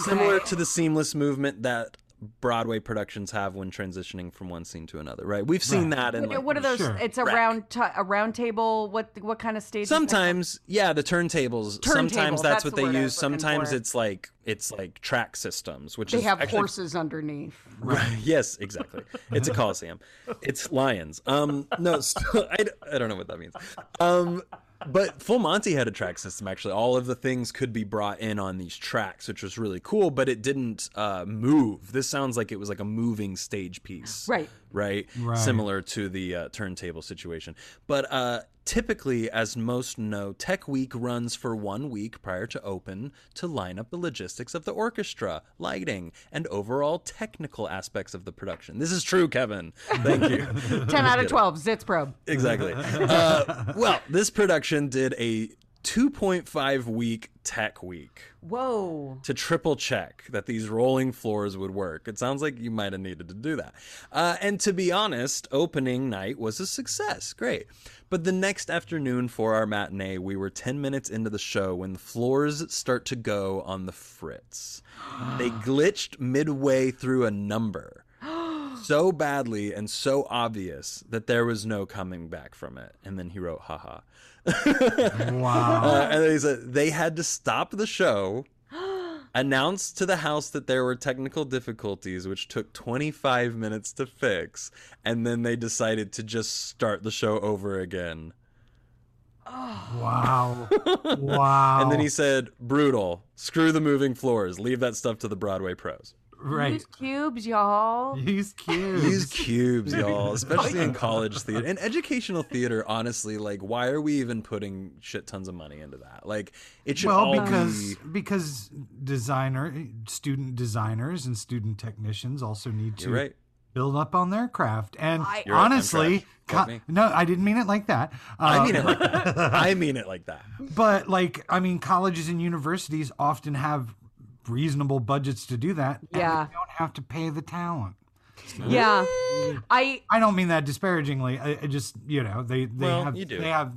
Similar to the seamless movement that Broadway productions have when transitioning from one scene to another, right? We've seen that in What, like, what are those? Sure. It's a round, t- a round table. What, what kind of stage? is? Sometimes, yeah, the turntables. Turntable, sometimes that's that's, what the they use. Sometimes for. it's like it's like track systems, which they is have actually horses underneath. Right. Yes, exactly. It's a coliseum. It's lions. Um, no, so, I, I don't know what that means. Um, but Full Monty had a track system. Actually, all of the things could be brought in on these tracks, which was really cool. But it didn't uh, move. This sounds like it was like a moving stage piece, Right. Right. Right. Similar to the uh, turntable situation. But uh, typically, as most know, Tech Week runs for one week prior to open to line up the logistics of the orchestra, lighting, and overall technical aspects of the production. This is true, Kevin. Thank you. Ten out of twelve. Sitzprobe. exactly. Uh, well, this production did a 2.5 week tech week Whoa. to triple check that these rolling floors would work. It sounds like you might have needed to do that. Uh, and to be honest, opening night was a success. Great. But the next afternoon for our matinee, we were 10 minutes into the show when the floors start to go on the fritz. They glitched midway through a number. So badly and so obvious that there was no coming back from it. And then he wrote, haha. Wow. Uh, and they said they had to stop the show, announce to the house that there were technical difficulties, which took 25 minutes to fix, and then they decided to just start the show over again. Wow. Wow. And then he said, brutal, screw the moving floors, leave that stuff to the Broadway pros. Right. Use cubes, y'all. He's cubes. Use cubes, y'all, especially in college theater. In educational theater, honestly, like, why are we even putting shit tons of money into that? Like, it should well all because be. because designer student designers and student technicians also need to right. build up on their craft and I- You're right, honestly co- no i didn't mean it like that I Uh, mean it like that. I mean it like that. but like i mean colleges and universities often have reasonable budgets to do that and Yeah. they don't have to pay the talent Yeah. I i don't mean that disparagingly i, I just you know they they Well, have you do. they have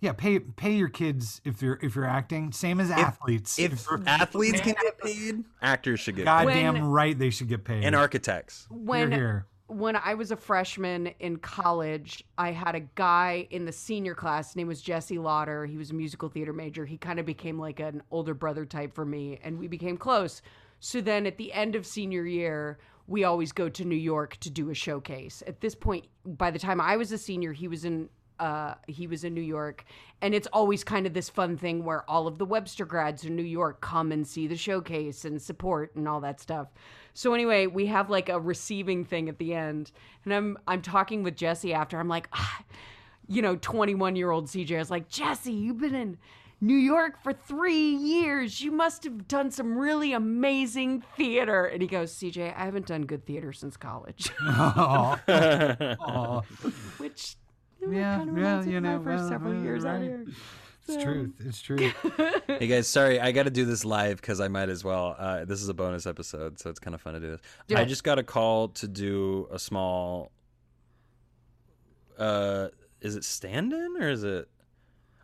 yeah pay pay your kids if you're if you're acting same as athletes If you're- athletes can get paid, actors should get paid. goddamn When- right they should get paid And architects. You're when here when I was a freshman in college, I had a guy in the senior class. His name was Jesse Lauder. He was a musical theater major. He kind of became like an older brother type for me, and we became close. So then at the end of senior year, we always go to New York to do a showcase. At this point, by the time I was a senior, he was in uh, he was in New York, and it's always kind of this fun thing where all of the Webster grads in New York come and see the showcase and support and all that stuff. So anyway, we have like a receiving thing at the end, and I'm I'm talking with Jesse after. I'm like, ah, you know, 21 year old CJ. I was like, Jesse, you've been in New York for three years. You must have done some really amazing theater. And he goes, CJ, I haven't done good theater since college. Which Yeah, kind of yeah, you know, my first well, several well, years out right. here. It's truth. It's true. Hey guys, sorry, I got to do this live because I might as well. Uh, this is a bonus episode, so it's kind of fun to do this. Do I it. just got a call to do a small. Uh, is it stand-in or is it?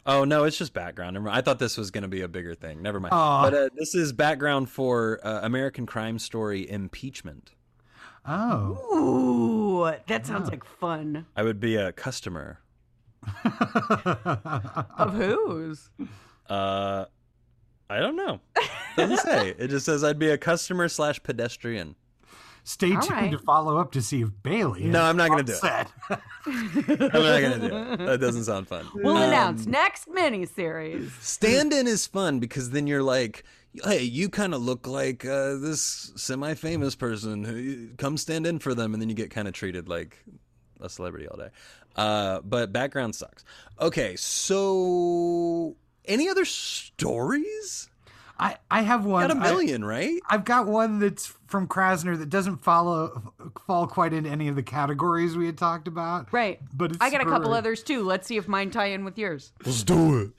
Oh no, it's just background. I thought this was going to be a bigger thing. Never mind. Aw. But uh, this is background for uh, American Crime Story impeachment. Oh. Ooh, that sounds like fun. I would be a customer. Of whose? Uh, I don't know. Doesn't say. It just says I'd be a customer slash pedestrian. Stay All tuned right. to follow up to see if Bailey. No, is I'm not gonna do it. I'm not gonna do it. That doesn't sound fun. We'll Um, announce next miniseries. Stand in is fun because then you're like, hey, you kind of look like uh, this semi famous person who come stand in for them, and then you get kind of treated like a celebrity all day. Uh, but background sucks. Okay, so any other stories? I, I have one. Got a I- million, right? I've got one that's from Krasner that doesn't follow fall quite into any of the categories we had talked about. Right. But it's I got a couple others too. Let's see if mine tie in with yours. Let's do it.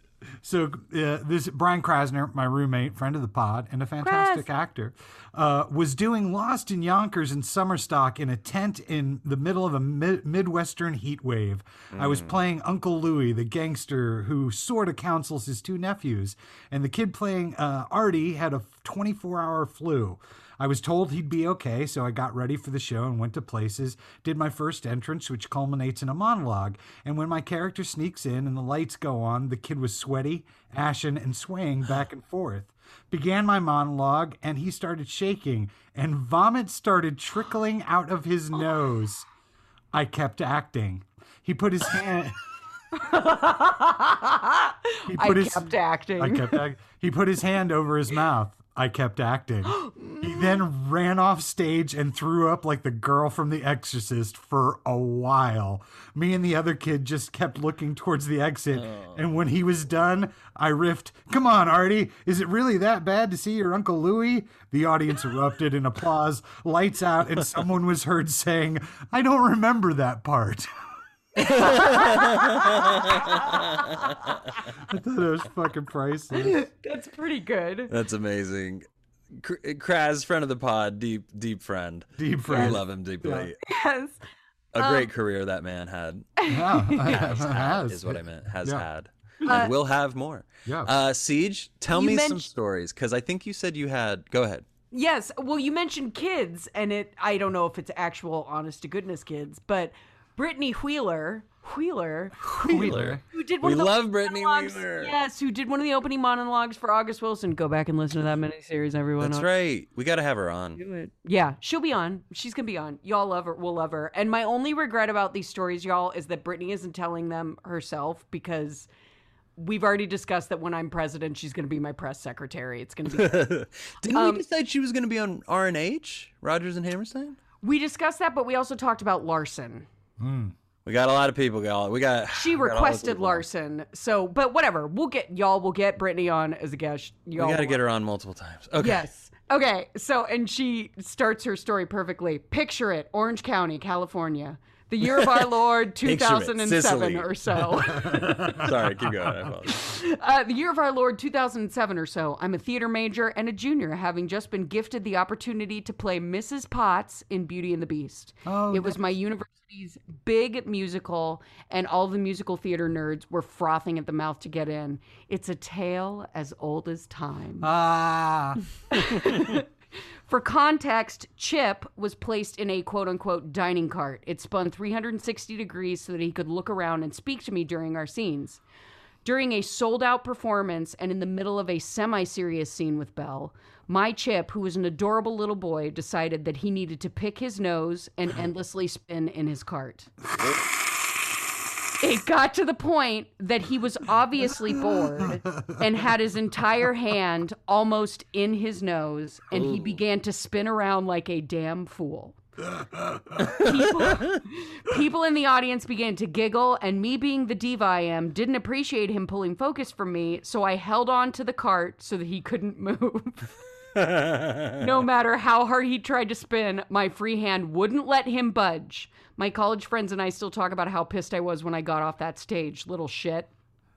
So uh, this Brian Krasner, my roommate, friend of the pod, and a fantastic actor, uh, was doing Lost in Yonkers in summer stock in a tent in the middle of a mid- midwestern heat wave. I was playing Uncle Louie, the gangster who sort of counsels his two nephews, and the kid playing uh, Artie had a 24-hour flu. I was told he'd be okay, so I got ready for the show and went to places, did my first entrance, which culminates in a monologue. And when my character sneaks in and the lights go on, the kid was sweaty, ashen, and swaying back and forth. Began my monologue, and he started shaking, and vomit started trickling out of his nose. I kept acting. He put his hand. he I his, kept acting. I kept act- He put his hand over his mouth. I kept acting. he then ran off stage and threw up like the girl from The Exorcist for a while. Me and the other kid just kept looking towards the exit. And when he was done, I riffed, Come on, Artie, is it really that bad to see your Uncle Louie? The audience erupted in applause, lights out, and someone was heard saying, I don't remember that part. I thought it was fucking priceless. That's pretty good. That's amazing. Kr- Kraz, friend of the pod, deep, deep friend. Deep friend. We love him deeply. Yes. A Um, great career that man had. Yeah, Has had, has. is what I meant. Has Yeah. had. And will have more. Yeah. Uh, CJ, tell You me some stories because I think you said you had. Go ahead. Yes. Well, you mentioned kids, and it. I don't know if it's actual, honest to goodness kids, but Brittany Wheeler, Wheeler, Wheeler. who did one We of the love Brittany monologues- Wheeler. Yes, who did one of the opening monologues for August Wilson. Go back and listen to that miniseries, everyone. That's right. We got to have her on. Do it. Yeah, she'll be on. She's gonna be on. Y'all love her. We'll love her. And my only regret about these stories, y'all, is that Brittany isn't telling them herself because we've already discussed that when I'm president, she's gonna be my press secretary. It's gonna be. Didn't Um, we decide she was going to be on RNH, Rodgers and Hammerstein? we discussed that, but we also talked about Larson. We got a lot of people, y'all. We got. She we got requested people. Larson. So, but whatever. We'll get y'all. We'll get Brittany on as a guest. Y'all We got to get her on multiple times. Okay. Yes. Okay. So, and she starts her story perfectly. Picture it Orange County, California. The year of our Lord, 2007 or so. Sorry, keep going. I. Uh, the year of our Lord 2007 or so. I'm a theater major and a junior, having just been gifted the opportunity to play Mrs. Potts in Beauty and the Beast. Oh, it was my university's big musical, and all the musical theater nerds were frothing at the mouth to get in. It's a tale as old as time. Ah, For context, Chip was placed in a quote unquote dining cart. It spun 360 degrees so that he could look around and speak to me during our scenes. During a sold out performance and in the middle of a semi serious scene with Belle, my Chip, who was an adorable little boy, decided that he needed to pick his nose and endlessly spin in his cart. It got to the point that he was obviously bored and had his entire hand almost in his nose, and he began to spin around like a damn fool. People, people in the audience began to giggle, and me being the diva I am, didn't appreciate him pulling focus from me, so I held on to the cart so that he couldn't move. no matter how hard he tried to spin, my free hand wouldn't let him budge. My college friends and I still talk about how pissed I was when I got off that stage, little shit.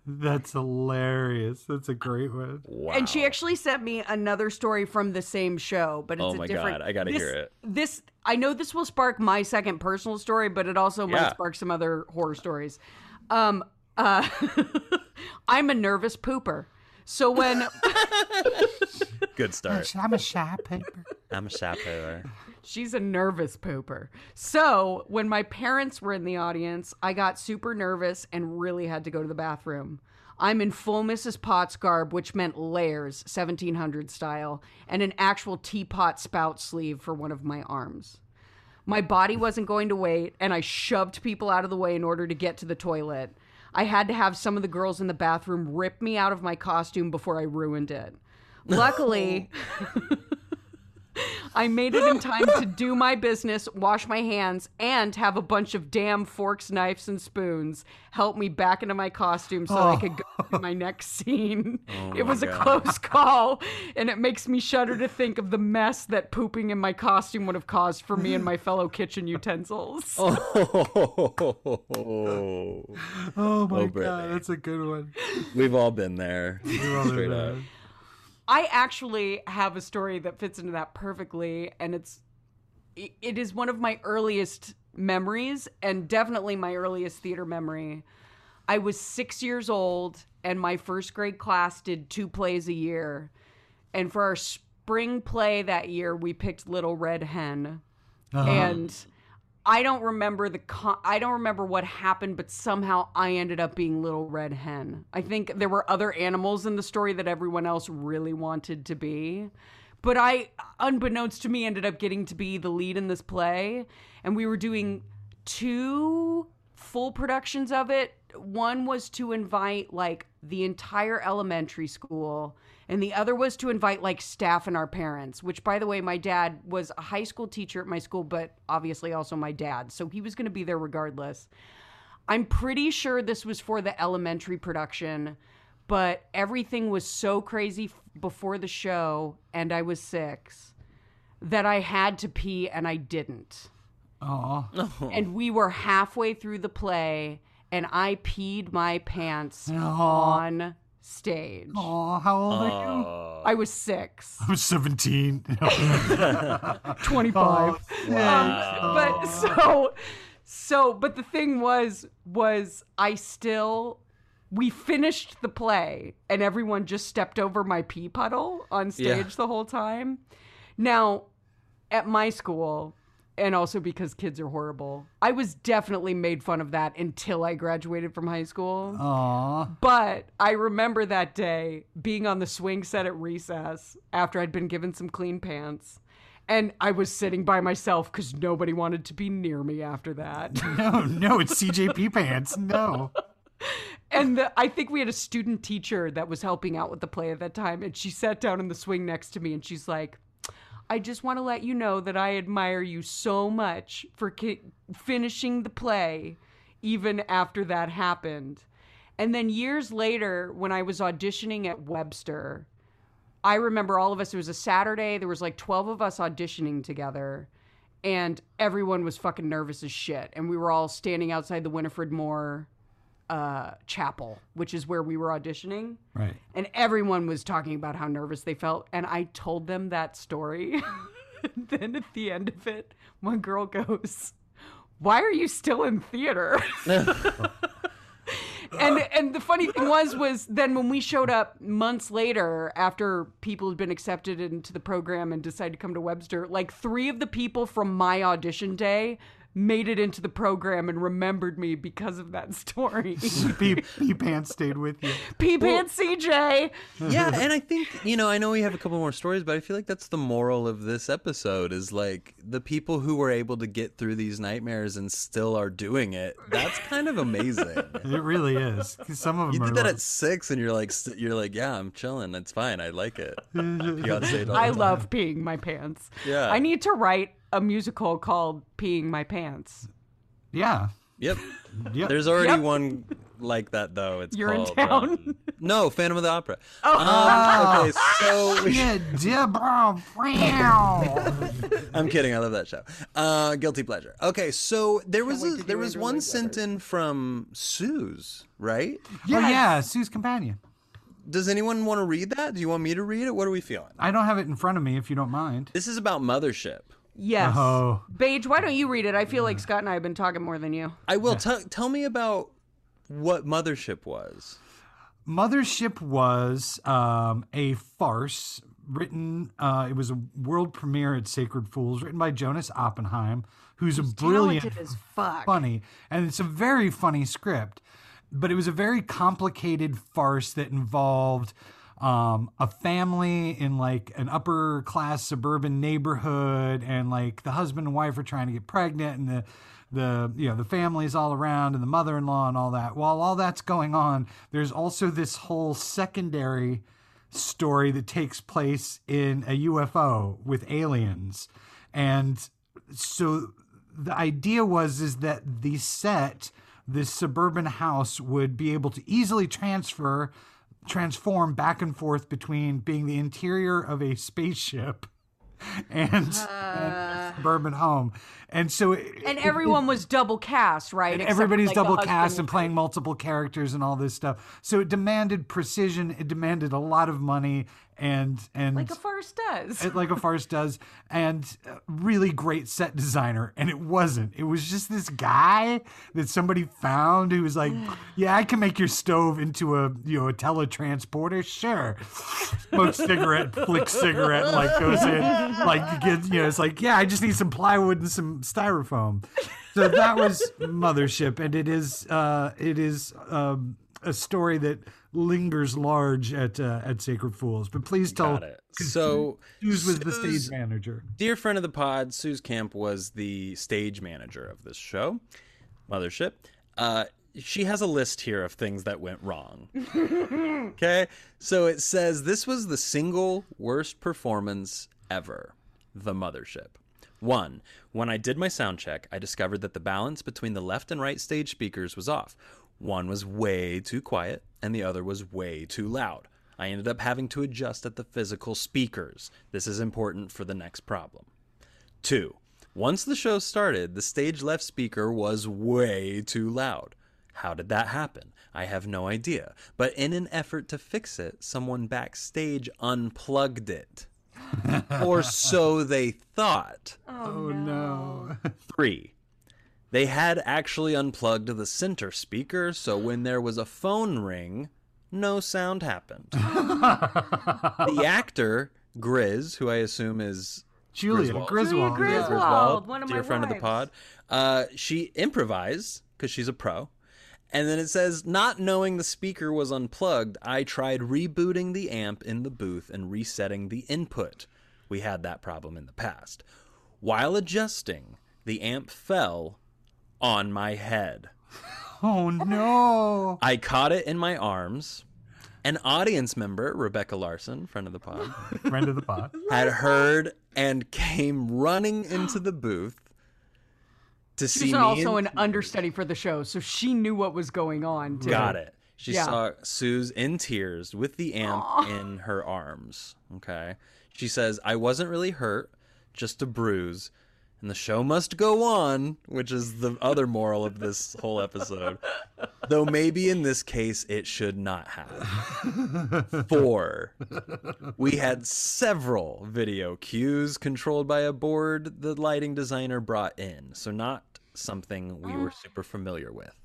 That's hilarious. That's a great one. Wow. And she actually sent me another story from the same show, but it's Oh a my different. God, I gotta this- hear it. This I know this will spark my second personal story, but it also might spark some other horror stories. Um, uh, I'm a nervous pooper, so when Good start. I'm a shy paper. I'm a chapeau. She's a nervous pooper. So, when my parents were in the audience, I got super nervous and really had to go to the bathroom. I'm in full Mrs. Potts garb, which meant layers, 1700 style, and an actual teapot spout sleeve for one of my arms. My body wasn't going to wait, and I shoved people out of the way in order to get to the toilet. I had to have some of the girls in the bathroom rip me out of my costume before I ruined it. Luckily, I made it in time to do my business, wash my hands, and have a bunch of damn forks, knives, and spoons help me back into my costume so I could go oh. to my next scene. Oh it was a close call, and it makes me shudder to think of the mess that pooping in my costume would have caused for me and my fellow kitchen utensils. Oh, Oh my Oh, god, that's a good one. we've all been there. Straight up. I actually have a story that fits into that perfectly, and it's it- is one of my earliest memories, and definitely my earliest theater memory. I was six years old, and my first grade class did two plays a year, and for our spring play that year, we picked Little Red Hen, uh-huh. and. I don't remember the con- I don't remember what happened, but somehow I ended up being Little Red Hen. I think there were other animals in the story that everyone else really wanted to be. But I, unbeknownst to me, ended up getting to be the lead in this play. And we were doing two full productions of it. One was to invite like the entire elementary school, and the other was to invite like staff and our parents, which by the way, my dad was a high school teacher at my school, but obviously also my dad. So he was going to be there regardless. I'm pretty sure this was for the elementary production, but everything was so crazy f- before the show, and I was six, that I had to pee and I didn't. Oh, And we were halfway through the play, and I peed my pants on stage. oh, how old are you? I was six. I was 17. 25 um, but so so but the thing was was i still we finished the play and everyone just stepped over my pee puddle on stage Yeah. the whole time now at my school and also because kids are horrible i was definitely made fun of that until i graduated from high school Aw. but I remember that day being on the swing set at recess after I'd been given some clean pants. And I was sitting by myself because nobody wanted to be near me after that. No, no, it's CJP pants. No. and the, I think we had a student teacher that was helping out with the play at that time. And she sat down in the swing next to me and she's like, I just want to let you know that I admire you so much for ki- finishing the play even after that happened. And then years later, when I was auditioning at Webster, I remember all of us, it was a Saturday, there was like 12 of us auditioning together, and everyone was fucking nervous as shit. And we were all standing outside the Winifred Moore uh, chapel, which is where we were auditioning. Right. And everyone was talking about how nervous they felt. And I told them that story. and then at the end of it, one girl goes, Why are you still in theater? and and the funny thing was was then when we showed up months later after people had been accepted into the program and decided to come to Webster, like three of the people from my audition day made it into the program and remembered me because of that story. P, P Pants stayed with you. P Pants CJ. yeah, and I think you know, I know we have a couple more stories, but I feel like that's the moral of this episode is like the people who were able to get through these nightmares and still are doing it. That's kind of amazing. It really is. 'Cause Some of You them did that like- at six, and you're like, you're like, yeah, I'm chilling. It's fine. I like it. Beyonce I the time. love peeing my pants. Yeah. I need to write a musical called Peeing My Pants. yeah. Yep. Yep. There's already Yep. one like that though. It's You're in town? um, no, Phantom of the Opera. Oh. Um, okay, so Yeah, Deborah I'm kidding. I love that show. Uh, guilty pleasure. Okay, so there was a, there was one Lloyd sent in from Suze, right? Oh yeah, Sue's companion. Does anyone want to read that? Do you want me to read it? What are we feeling? I don't have it in front of me if you don't mind. This is about mothership. Yes. Oh. Beige, why don't you read it? I feel like Scott and I have been talking more than you. I will tell tell me about what mothership was. Mothership was um, a farce written. Uh, it was a world premiere at Sacred Fools, written by Jonas Oppenheim, who's a brilliant, as fuck. funny, and it's a very funny script. But it was a very complicated farce that involved um, a family in like an upper class suburban neighborhood, and like the husband and wife are trying to get pregnant, and the the you know the family's all around, and the mother-in-law and all that. While all that's going on, there's also this whole secondary story that takes place in a UFO with aliens, and so the idea was is that the set this suburban house would be able to easily transfer transform back and forth between being the interior of a spaceship and, uh. and a suburban home. And so it, And it- everyone was double cast, right? and everybody's like, double cast and playing multiple characters and all this stuff. So it demanded precision. It demanded a lot of money and and like a farce does. it- like a farce does, and uh, really great set designer. And it wasn't. It was just this guy that somebody found who was like, "Yeah, I can make your stove into a you know a teletransporter. Sure." smoke cigarette, flick cigarette, like goes in, like you get you know. It's like, yeah, I just need some plywood and some styrofoam. So that was Mothership, and it is uh, it is um, a story that lingers large at uh, at Sacred Fools. But please tell Got it. So Hughes was the stage manager. dear friend of the pod, Suze Camp was the stage manager of this show, Mothership. Uh, she has a list here of things that went wrong. okay, so it says this was the single worst performance ever. The Mothership. One, when I did my sound check, I discovered that the balance between the left and right stage speakers was off. One was way too quiet, and the other was way too loud. I ended up having to adjust at the physical speakers. This is important for the next problem. Two, once the show started, the stage left speaker was way too loud. How did that happen? I have no idea. But in an effort to fix it, someone backstage unplugged it. or so they thought. Oh no. Oh, Three, they had actually unplugged the center speaker, so when there was a phone ring, no sound happened. the actor, Grizz, who I assume is Julia Griswold. Griswold. Julia yeah. Griswold. Griswold, one of dear my friend of the pod, uh, she improvised because she's a pro. And then it says, not knowing the speaker was unplugged, I tried rebooting the amp in the booth and resetting the input. We had that problem in the past. While adjusting, the amp fell on my head. Oh no. I caught it in my arms. An audience member, Rebecca Larson, friend of the pod, Friend of the pod. had heard and came running into the booth to see She's me. also in- an understudy for the show, so she knew what was going on. Too. Got it. She Yeah. saw Suze in tears with the amp in her arms. Okay. She says, I wasn't really hurt, just a bruise. And the show must go on, which is the other moral of this whole episode. Though maybe in this case it should not have. Four. We had several video cues controlled by a board the lighting designer brought in, so not something we were ah. super familiar with.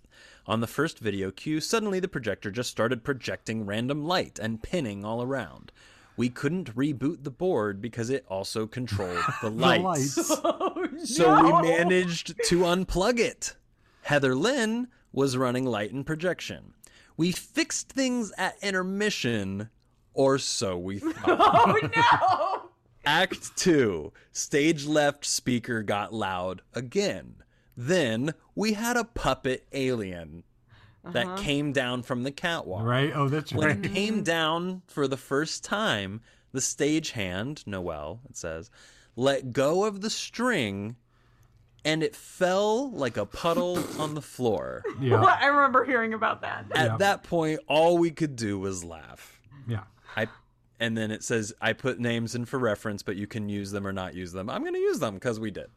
On the first video cue, suddenly the projector just started projecting random light and pinning all around. We couldn't reboot the board because it also controlled the The lights. lights. Oh, so we managed to unplug it. Heather Lynn was running light and projection. We fixed things at intermission, or so we thought. Oh no! Act two stage left speaker got loud again. Then we had a puppet alien that came down from the catwalk. Right? Oh, that's When right. When it came down for the first time, the stagehand, Noel, it says, let go of the string and it fell like a puddle on the floor. Yeah. I remember hearing about that. At Yeah. that point, all we could do was laugh. Yeah. I and then it says I put names in for reference, but you can use them or not use them. I'm gonna use them because we did.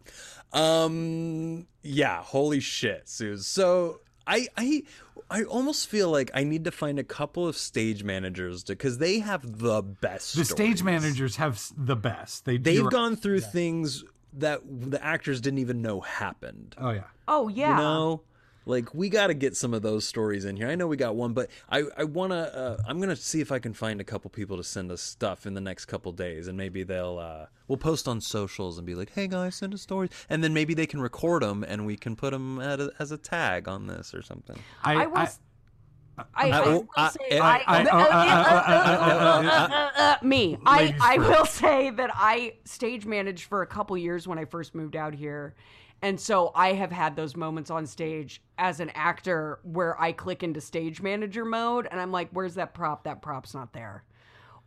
Um yeah, holy shit, Suze. So I I I almost feel like I need to find a couple of stage managers because they have the best. The stage managers have the best. They They've do- gone through things that the actors didn't even know happened. Oh yeah. Oh yeah. You know, like we got to get some of those stories in here. I know we got one, but I I want to. Uh, I'm gonna see if I can find a couple people to send us stuff in the next couple days, and maybe they'll uh, we'll post on socials and be like, "Hey guys, send us stories," and then maybe they can record them and we can put them at a, as a tag on this or something. I will. s- I, I, I- uh, uh, uh, uh, uh, uh, me. I, I will say that I stage managed for a couple years when I first moved out here. And so I have had those moments on stage as an actor where I click into stage manager mode and I'm like, where's that prop? That prop's not there.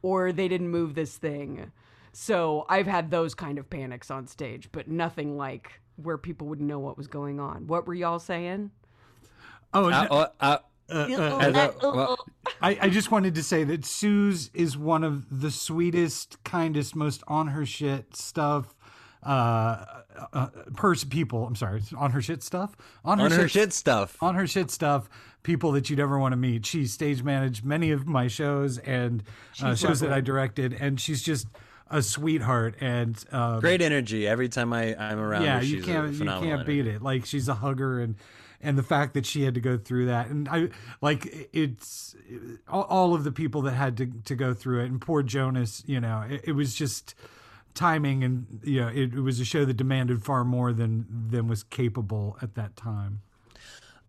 Or they didn't move this thing. So I've had those kind of panics on stage, but nothing like where people wouldn't know what was going on. What were y'all saying? Oh, Uh, no, uh, uh, as a- well, I, I just wanted to say that Suze is one of the sweetest, kindest, most on her shit stuff. Uh, uh, person people. I'm sorry, on her shit stuff. On her, on her shit stuff. on her shit stuff, people that you'd ever want to meet. She stage managed many of my shows and uh, shows that I directed, and she's just a sweetheart. And um, Great energy every time I I'm around yeah, her. you can't you can't beat it. Like she's a hugger, and and the fact that she had to go through that, and I like it's all, all of the people that had to to go through it, and poor Jonas. You know, it, it was just timing, and you know, it, it was a show that demanded far more than than was capable at that time.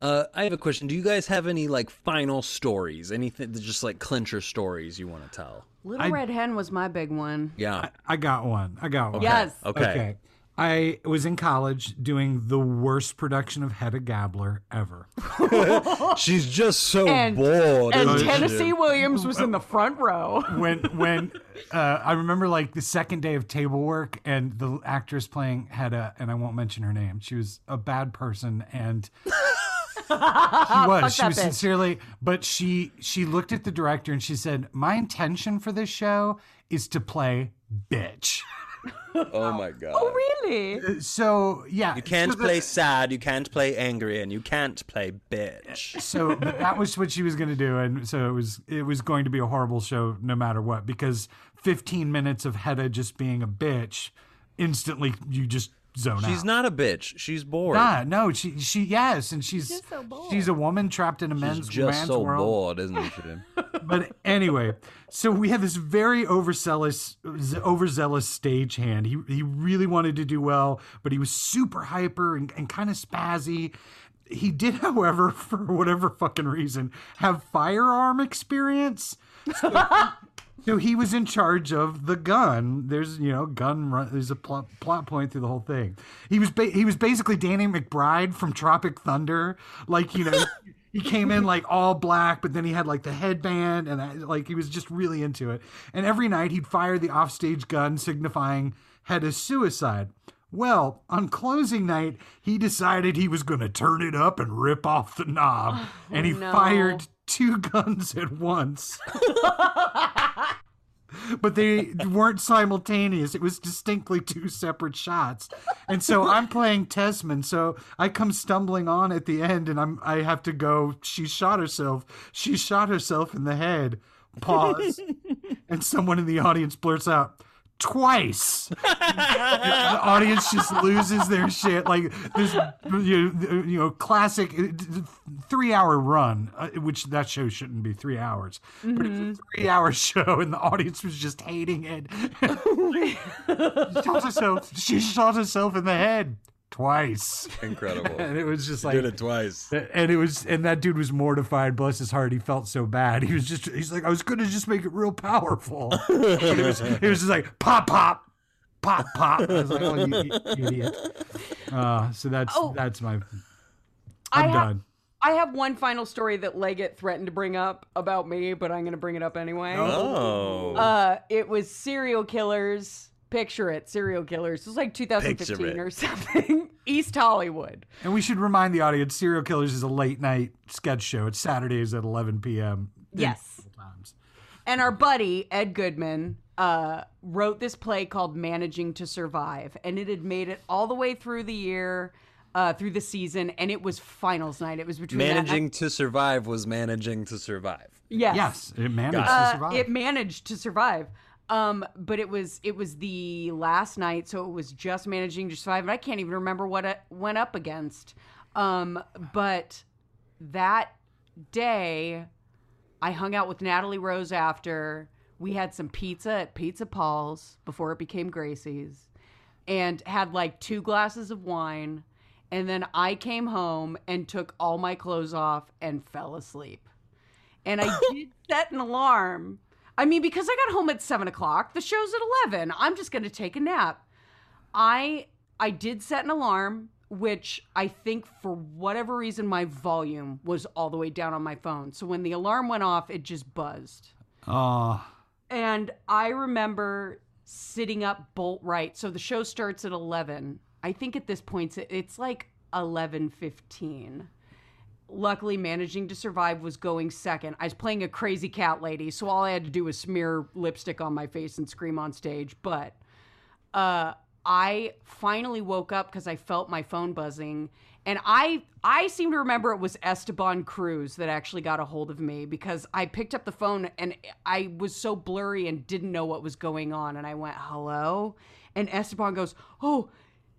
Uh, I have a question. Do you guys have any like final stories? Anything that just like clincher stories you want to tell? Little Red Hen was my big one. Yeah. I got one. I got one. Yes. Okay. I was in college doing the worst production of Hedda Gabler ever. She's just so And- bored. And isn't? Tennessee Williams was in the front row. when when uh, I remember like the second day of table work and the actress playing Hedda, and I won't mention her name. She was a bad person, and she was. she was bitch. sincerely, but she she looked at the director and she said, "My intention for this show is to play bitch." Oh my god. Oh, really? Uh, so yeah, You can't so the- play sad, you can't play angry, and you can't play bitch. Uh, so that was what she was going to do and so it was it was going to be a horrible show no matter what because 15 minutes of Hedda just being a bitch instantly you just zone out She's not a bitch. She's bored. Nah, no she she yes and she's just so bored. she's a woman trapped in a men's She's just man's so world bored, isn't she? but anyway, so we had this very overzealous, overzealous stagehand. He he really wanted to do well, but he was super hyper and, and kind of spazzy. He did, however, for whatever fucking reason, have firearm experience. So, so he was in charge of the gun. There's you know gun. Run, there's a plot, plot point through the whole thing. He was ba- he was basically Danny McBride from Tropic Thunder. Like you know. he came in like all black, but then he had like the headband and I, like he was just really into it. And every night he'd fire the offstage gun, signifying Hedda's suicide. Well, on closing night, he decided he was going to turn it up and rip off the knob, and oh, he no. fired two guns at once. but they weren't simultaneous. It was distinctly two separate shots. And so I'm playing Tesman. So I come stumbling on at the end and I'm I have to go, she shot herself. She shot herself in the head. Pause. and someone in the audience blurts out, twice. the audience just loses their shit. Like this, you know, you know classic three hour run, uh, which that show shouldn't be three hours, but it's a three hour show, and the audience was just hating it. she shot herself. She shot herself in the head twice. Incredible. And it was just like Did it twice. and it was and that dude was mortified bless his heart he felt so bad he was just he's like i was gonna just make it real powerful But it was it was just like pop pop pop pop i was like oh you, you idiot uh so that's Oh. that's my I i'm have- done I have one final story that Leggett threatened to bring up about me, but I'm going to bring it up anyway. Oh. Uh, it was serial killers. Picture it, serial killers. It was like 2015 or something. East Hollywood. and we should remind the audience serial killers is a late night sketch show it's saturdays at 11 p.m Yes. times And our buddy Ed Goodman uh, wrote this play called Managing to Survive, and it had made it all the way through the year, uh, through the season, and it was finals night. It was between that Managing to survive was managing to survive. yes, yes it managed Got to Uh, survive it managed to survive. Um, but it was it was the last night, so it was just managing to survive. And I can't even remember what it went up against. Um, but that day, I hung out with Natalie Rose after. We had some pizza at Pizza Paul's before it became Gracie's, and had like two glasses of wine. And then I came home and took all my clothes off and fell asleep and I did set an alarm. I mean, because I got home at seven o'clock, the show's at eleven. I'm just gonna take a nap. I I did set an alarm, which I think for whatever reason my volume was all the way down on my phone. So when the alarm went off, it just buzzed. oh And I remember sitting up bolt right. So the show starts at 11. I think at this point it's- it's like 11:15. Luckily managing to survive was going second. I was playing a crazy cat lady, so all I had to do was smear lipstick on my face and scream on stage, but uh I finally woke up because I felt my phone buzzing, and I I seem to remember it was Esteban Cruz that actually got a hold of me because I picked up the phone and I was so blurry and didn't know what was going on, and I went hello, and Esteban goes, "Oh,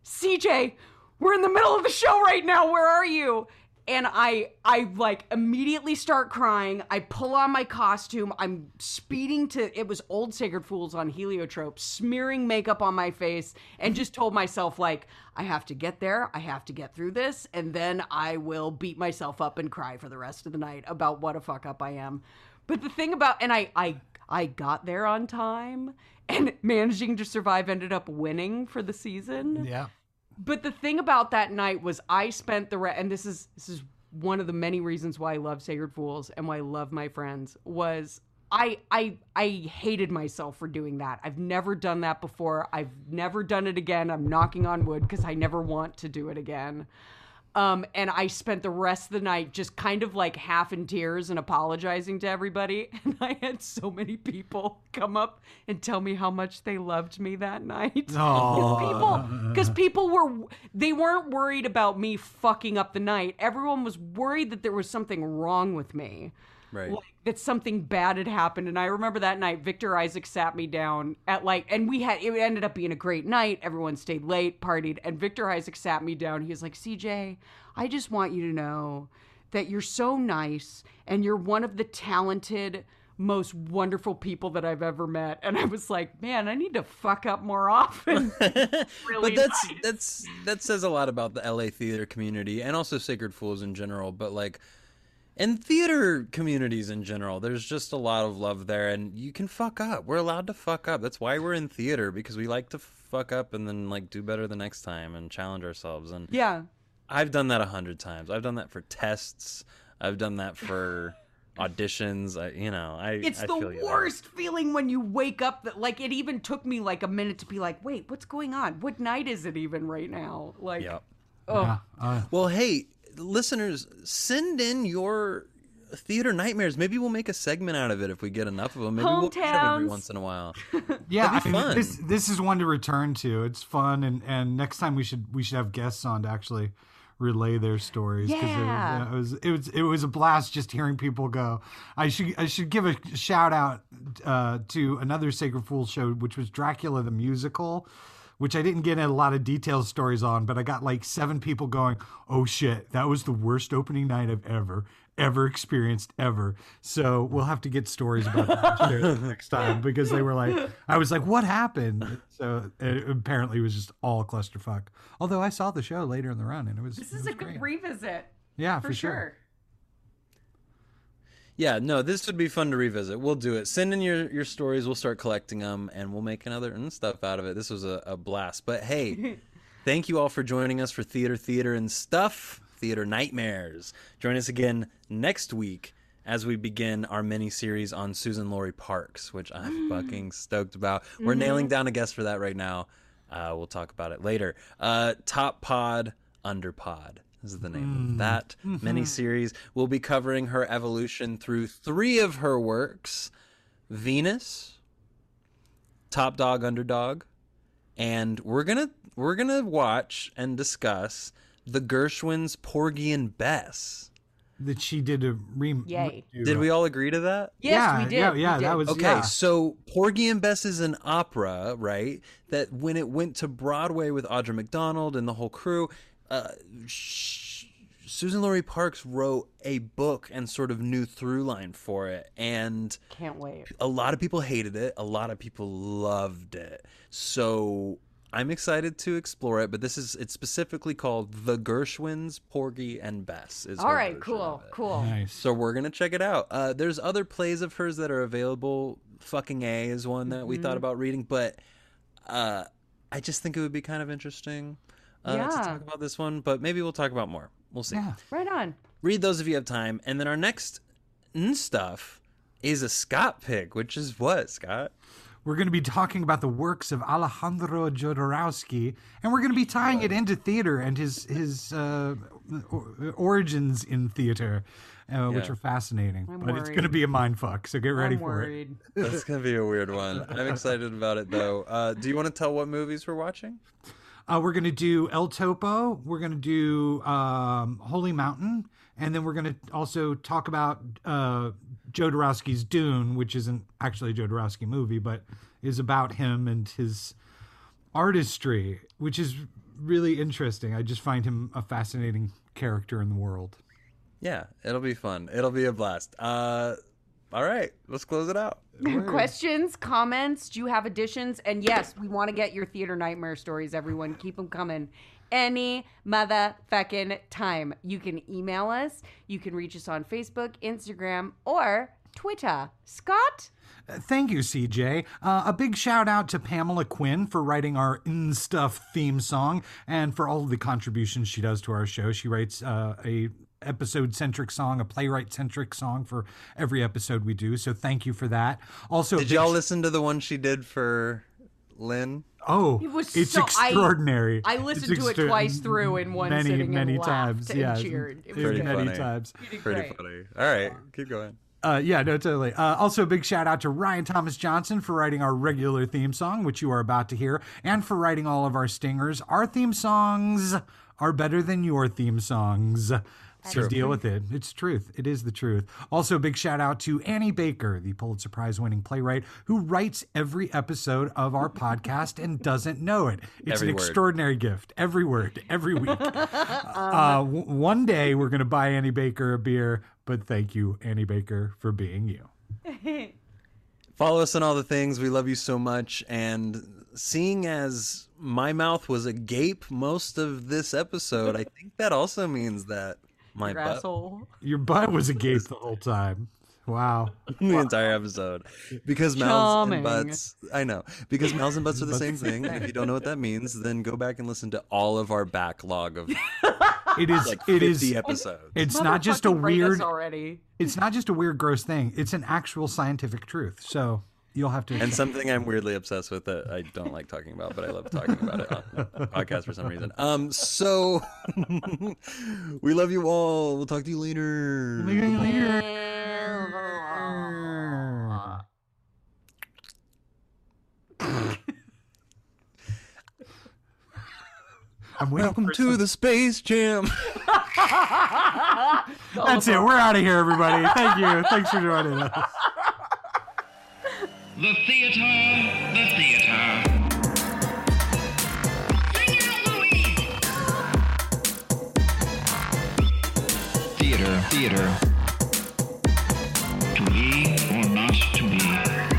CJ, we're in the middle of the show right now. Where are you?" And I I like immediately start crying. I pull on my costume. I'm speeding to it was old Sacred Fools on Heliotrope, smearing makeup on my face, and just told myself like I have to get there. I have to get through this, and then I will beat myself up and cry for the rest of the night about what a fuck up I am. But the thing about and I I I got there on time and managing to survive ended up winning for the season. yeah But the thing about that night was I spent the re- and this is this is one of the many reasons why I love Sacred Fools and why I love my friends was I I I hated myself for doing that. I've never done that before. I've never done it again. I'm knocking on wood because I never want to do it again. Um, and I spent the rest of the night just kind of like half in tears and apologizing to everybody. And I had so many people come up and tell me how much they loved me that night. Aw. people, because people were, they weren't worried about me fucking up the night. Everyone was worried that there was something wrong with me Right. like that something bad had happened and i remember that night victor isaac sat me down at like and we had it ended up being a great night everyone stayed late partied and victor isaac sat me down he was like cj i just want you to know that you're so nice and you're one of the talented most wonderful people that i've ever met and i was like man i need to fuck up more often really but that's nice. that's that says a lot about the LA theater community and also Sacred Fools in general. But like, and theater communities in general, there's just a lot of love there, and you can fuck up. We're allowed to fuck up. That's why we're in theater because we like to fuck up and then like do better the next time and challenge ourselves. And yeah I've done that a hundred times. I've done that for tests. I've done that for auditions. I, you know, I It's I the feel worst feeling when you wake up that like it even took me like a minute to be like, wait, what's going on? What night is it even right now? Like Yep. oh Yeah, uh, Well, hey, listeners, send in your theater nightmares. Maybe we'll make a segment out of it if we get enough of them. Maybe we'll catch every once in a while. yeah. That'd be I mean, fun. This this is one to return to. It's fun, and and next time we should we should have guests on to actually relay their stories Yeah. it, was it was it was a blast just hearing people go. I should I should give a shout out uh, to another Sacred Fool show, which was Dracula the musical. Which I didn't get a lot of detailed stories on, but I got like seven people going, "Oh shit, that was the worst opening night I've ever, ever experienced ever." So we'll have to get stories about that next time because they were like, I was like, "What happened?" So it apparently it was just all clusterfuck. Although I saw the show later in the run and it was This it is was a good great. revisit yeah for, sure. Yeah, no, this would be fun to revisit. We'll do it. Send in your, your stories. We'll start collecting them, and we'll make another stuff out of it. This was a, a blast. But hey, thank you all for joining us for Theater, Theater, and Stuff, Theater Nightmares. Join us again next week as we begin our mini series on Suzan-Lori Parks, which I'm fucking stoked about. We're nailing down a guest for that right now. Uh, we'll talk about it later. Uh, Top Pod, Under Pod is the name of mm-hmm. that mm-hmm. mini series. We'll be covering her evolution through three of her works Venus, Top Dog, Underdog, and we're gonna we're gonna watch and discuss the Gershwins Porgy and Bess. that she did a re. Yay. redo. Did we all agree to that? Yes, yeah, we did. Yeah, we yeah, did. that was Okay, yeah. so Porgy and Bess is an opera, right? That when it went to Broadway with Audra McDonald and the whole crew, uh, sh- Suzan-Lori Parks wrote a book and sort of new through line for it, and Can't wait. a lot of people hated it. A lot of people loved it. So I'm excited to explore it. But this is it's specifically called The Gershwins, Porgy and Bess. Is All her right, version cool, cool. Nice. So we're gonna check it out. Uh, there's other plays of hers that are available. Fucking A is one that we Mm-hmm. thought about reading, but uh, I just think it would be kind of interesting uh, to Yeah. talk about this one. But maybe we'll talk about more. We'll see. Yeah. Right on. Read those if you have time, and then our next stuff is a Scott pick, which is what Scott. We're going to be talking about the works of Alejandro Jodorowsky, and we're going to be tying it into theater and his his uh, origins in theater, uh, which are fascinating. I'm but it's going to be a mind fuck, so get ready I'm for it. worried. That's gonna be a weird one. I'm excited about it though. Uh, do you want to tell what movies we're watching? Uh, we're going to do El Topo. We're going to do um, Holy Mountain, and then we're going to also talk about uh, Jodorowsky's Dune, which isn't actually a Jodorowsky movie, but is about him and his artistry, which is really interesting. I just find him a fascinating character in the world. Yeah, it'll be fun. It'll be a blast. Uh, all right, let's close it out. Questions, comments? Do you have additions? And yes, we want to get your theater nightmare stories, everyone. Keep them coming. Any motherfucking time. You can email us. You can reach us on Facebook, Instagram, or Twitter. Scott? Uh, Thank you, CJ. Uh, a big shout out to Pamela Quinn for writing our In Stuff theme song and for all of the contributions she does to our show. She writes uh, a episode centric song, a playwright centric song for every episode we do. So thank you for that. Also, Did y'all sh- listen to the one she did for Lynn? Oh, It was it's so- extraordinary. I It's listened to it twice through in one many, sitting many and times. laughed and yeah, cheered. It was Pretty many funny. times. Pretty funny. All right, keep going. Uh, yeah, no, totally. Uh, also, a big shout out to Ryan Thomas Johnson for writing our regular theme song, which you are about to hear, and for writing all of our stingers. Our theme songs are better than your theme songs. So deal with it. It's truth. It is the truth. Also, a big shout out to Annie Baker, the Pulitzer Prize winning playwright, who writes every episode of our podcast and doesn't know it. It's Every an word. extraordinary gift. Every word, every week. uh, w- one day we're going to buy Annie Baker a beer, but thank you, Annie Baker, for being you. Follow us on all the things. We love you so much. And seeing as my mouth was agape most of this episode, I think that also means that my Your butt asshole. Your butt was a agape the whole time. Wow. the entire episode because mouths Charming. and butts. I know because mouths and butts are the same thing. If you don't know what that means, then go back and listen to all of our backlog of It is. like it 50 is. episodes. It's not just a Motherfucking rate us weird. already. It's not just a weird, gross thing. It's an actual scientific truth. So you'll have to. and something I'm weirdly obsessed with that I don't like talking about, but I love talking about it on the podcast for some reason. Um, so we love you all. We'll talk to you later. I'm waiting Welcome to some- the Space Jam. That's it. We're out of here, everybody. Thank you. Thanks for joining us. The theater, the theater. Theater, theater. To be or not to be.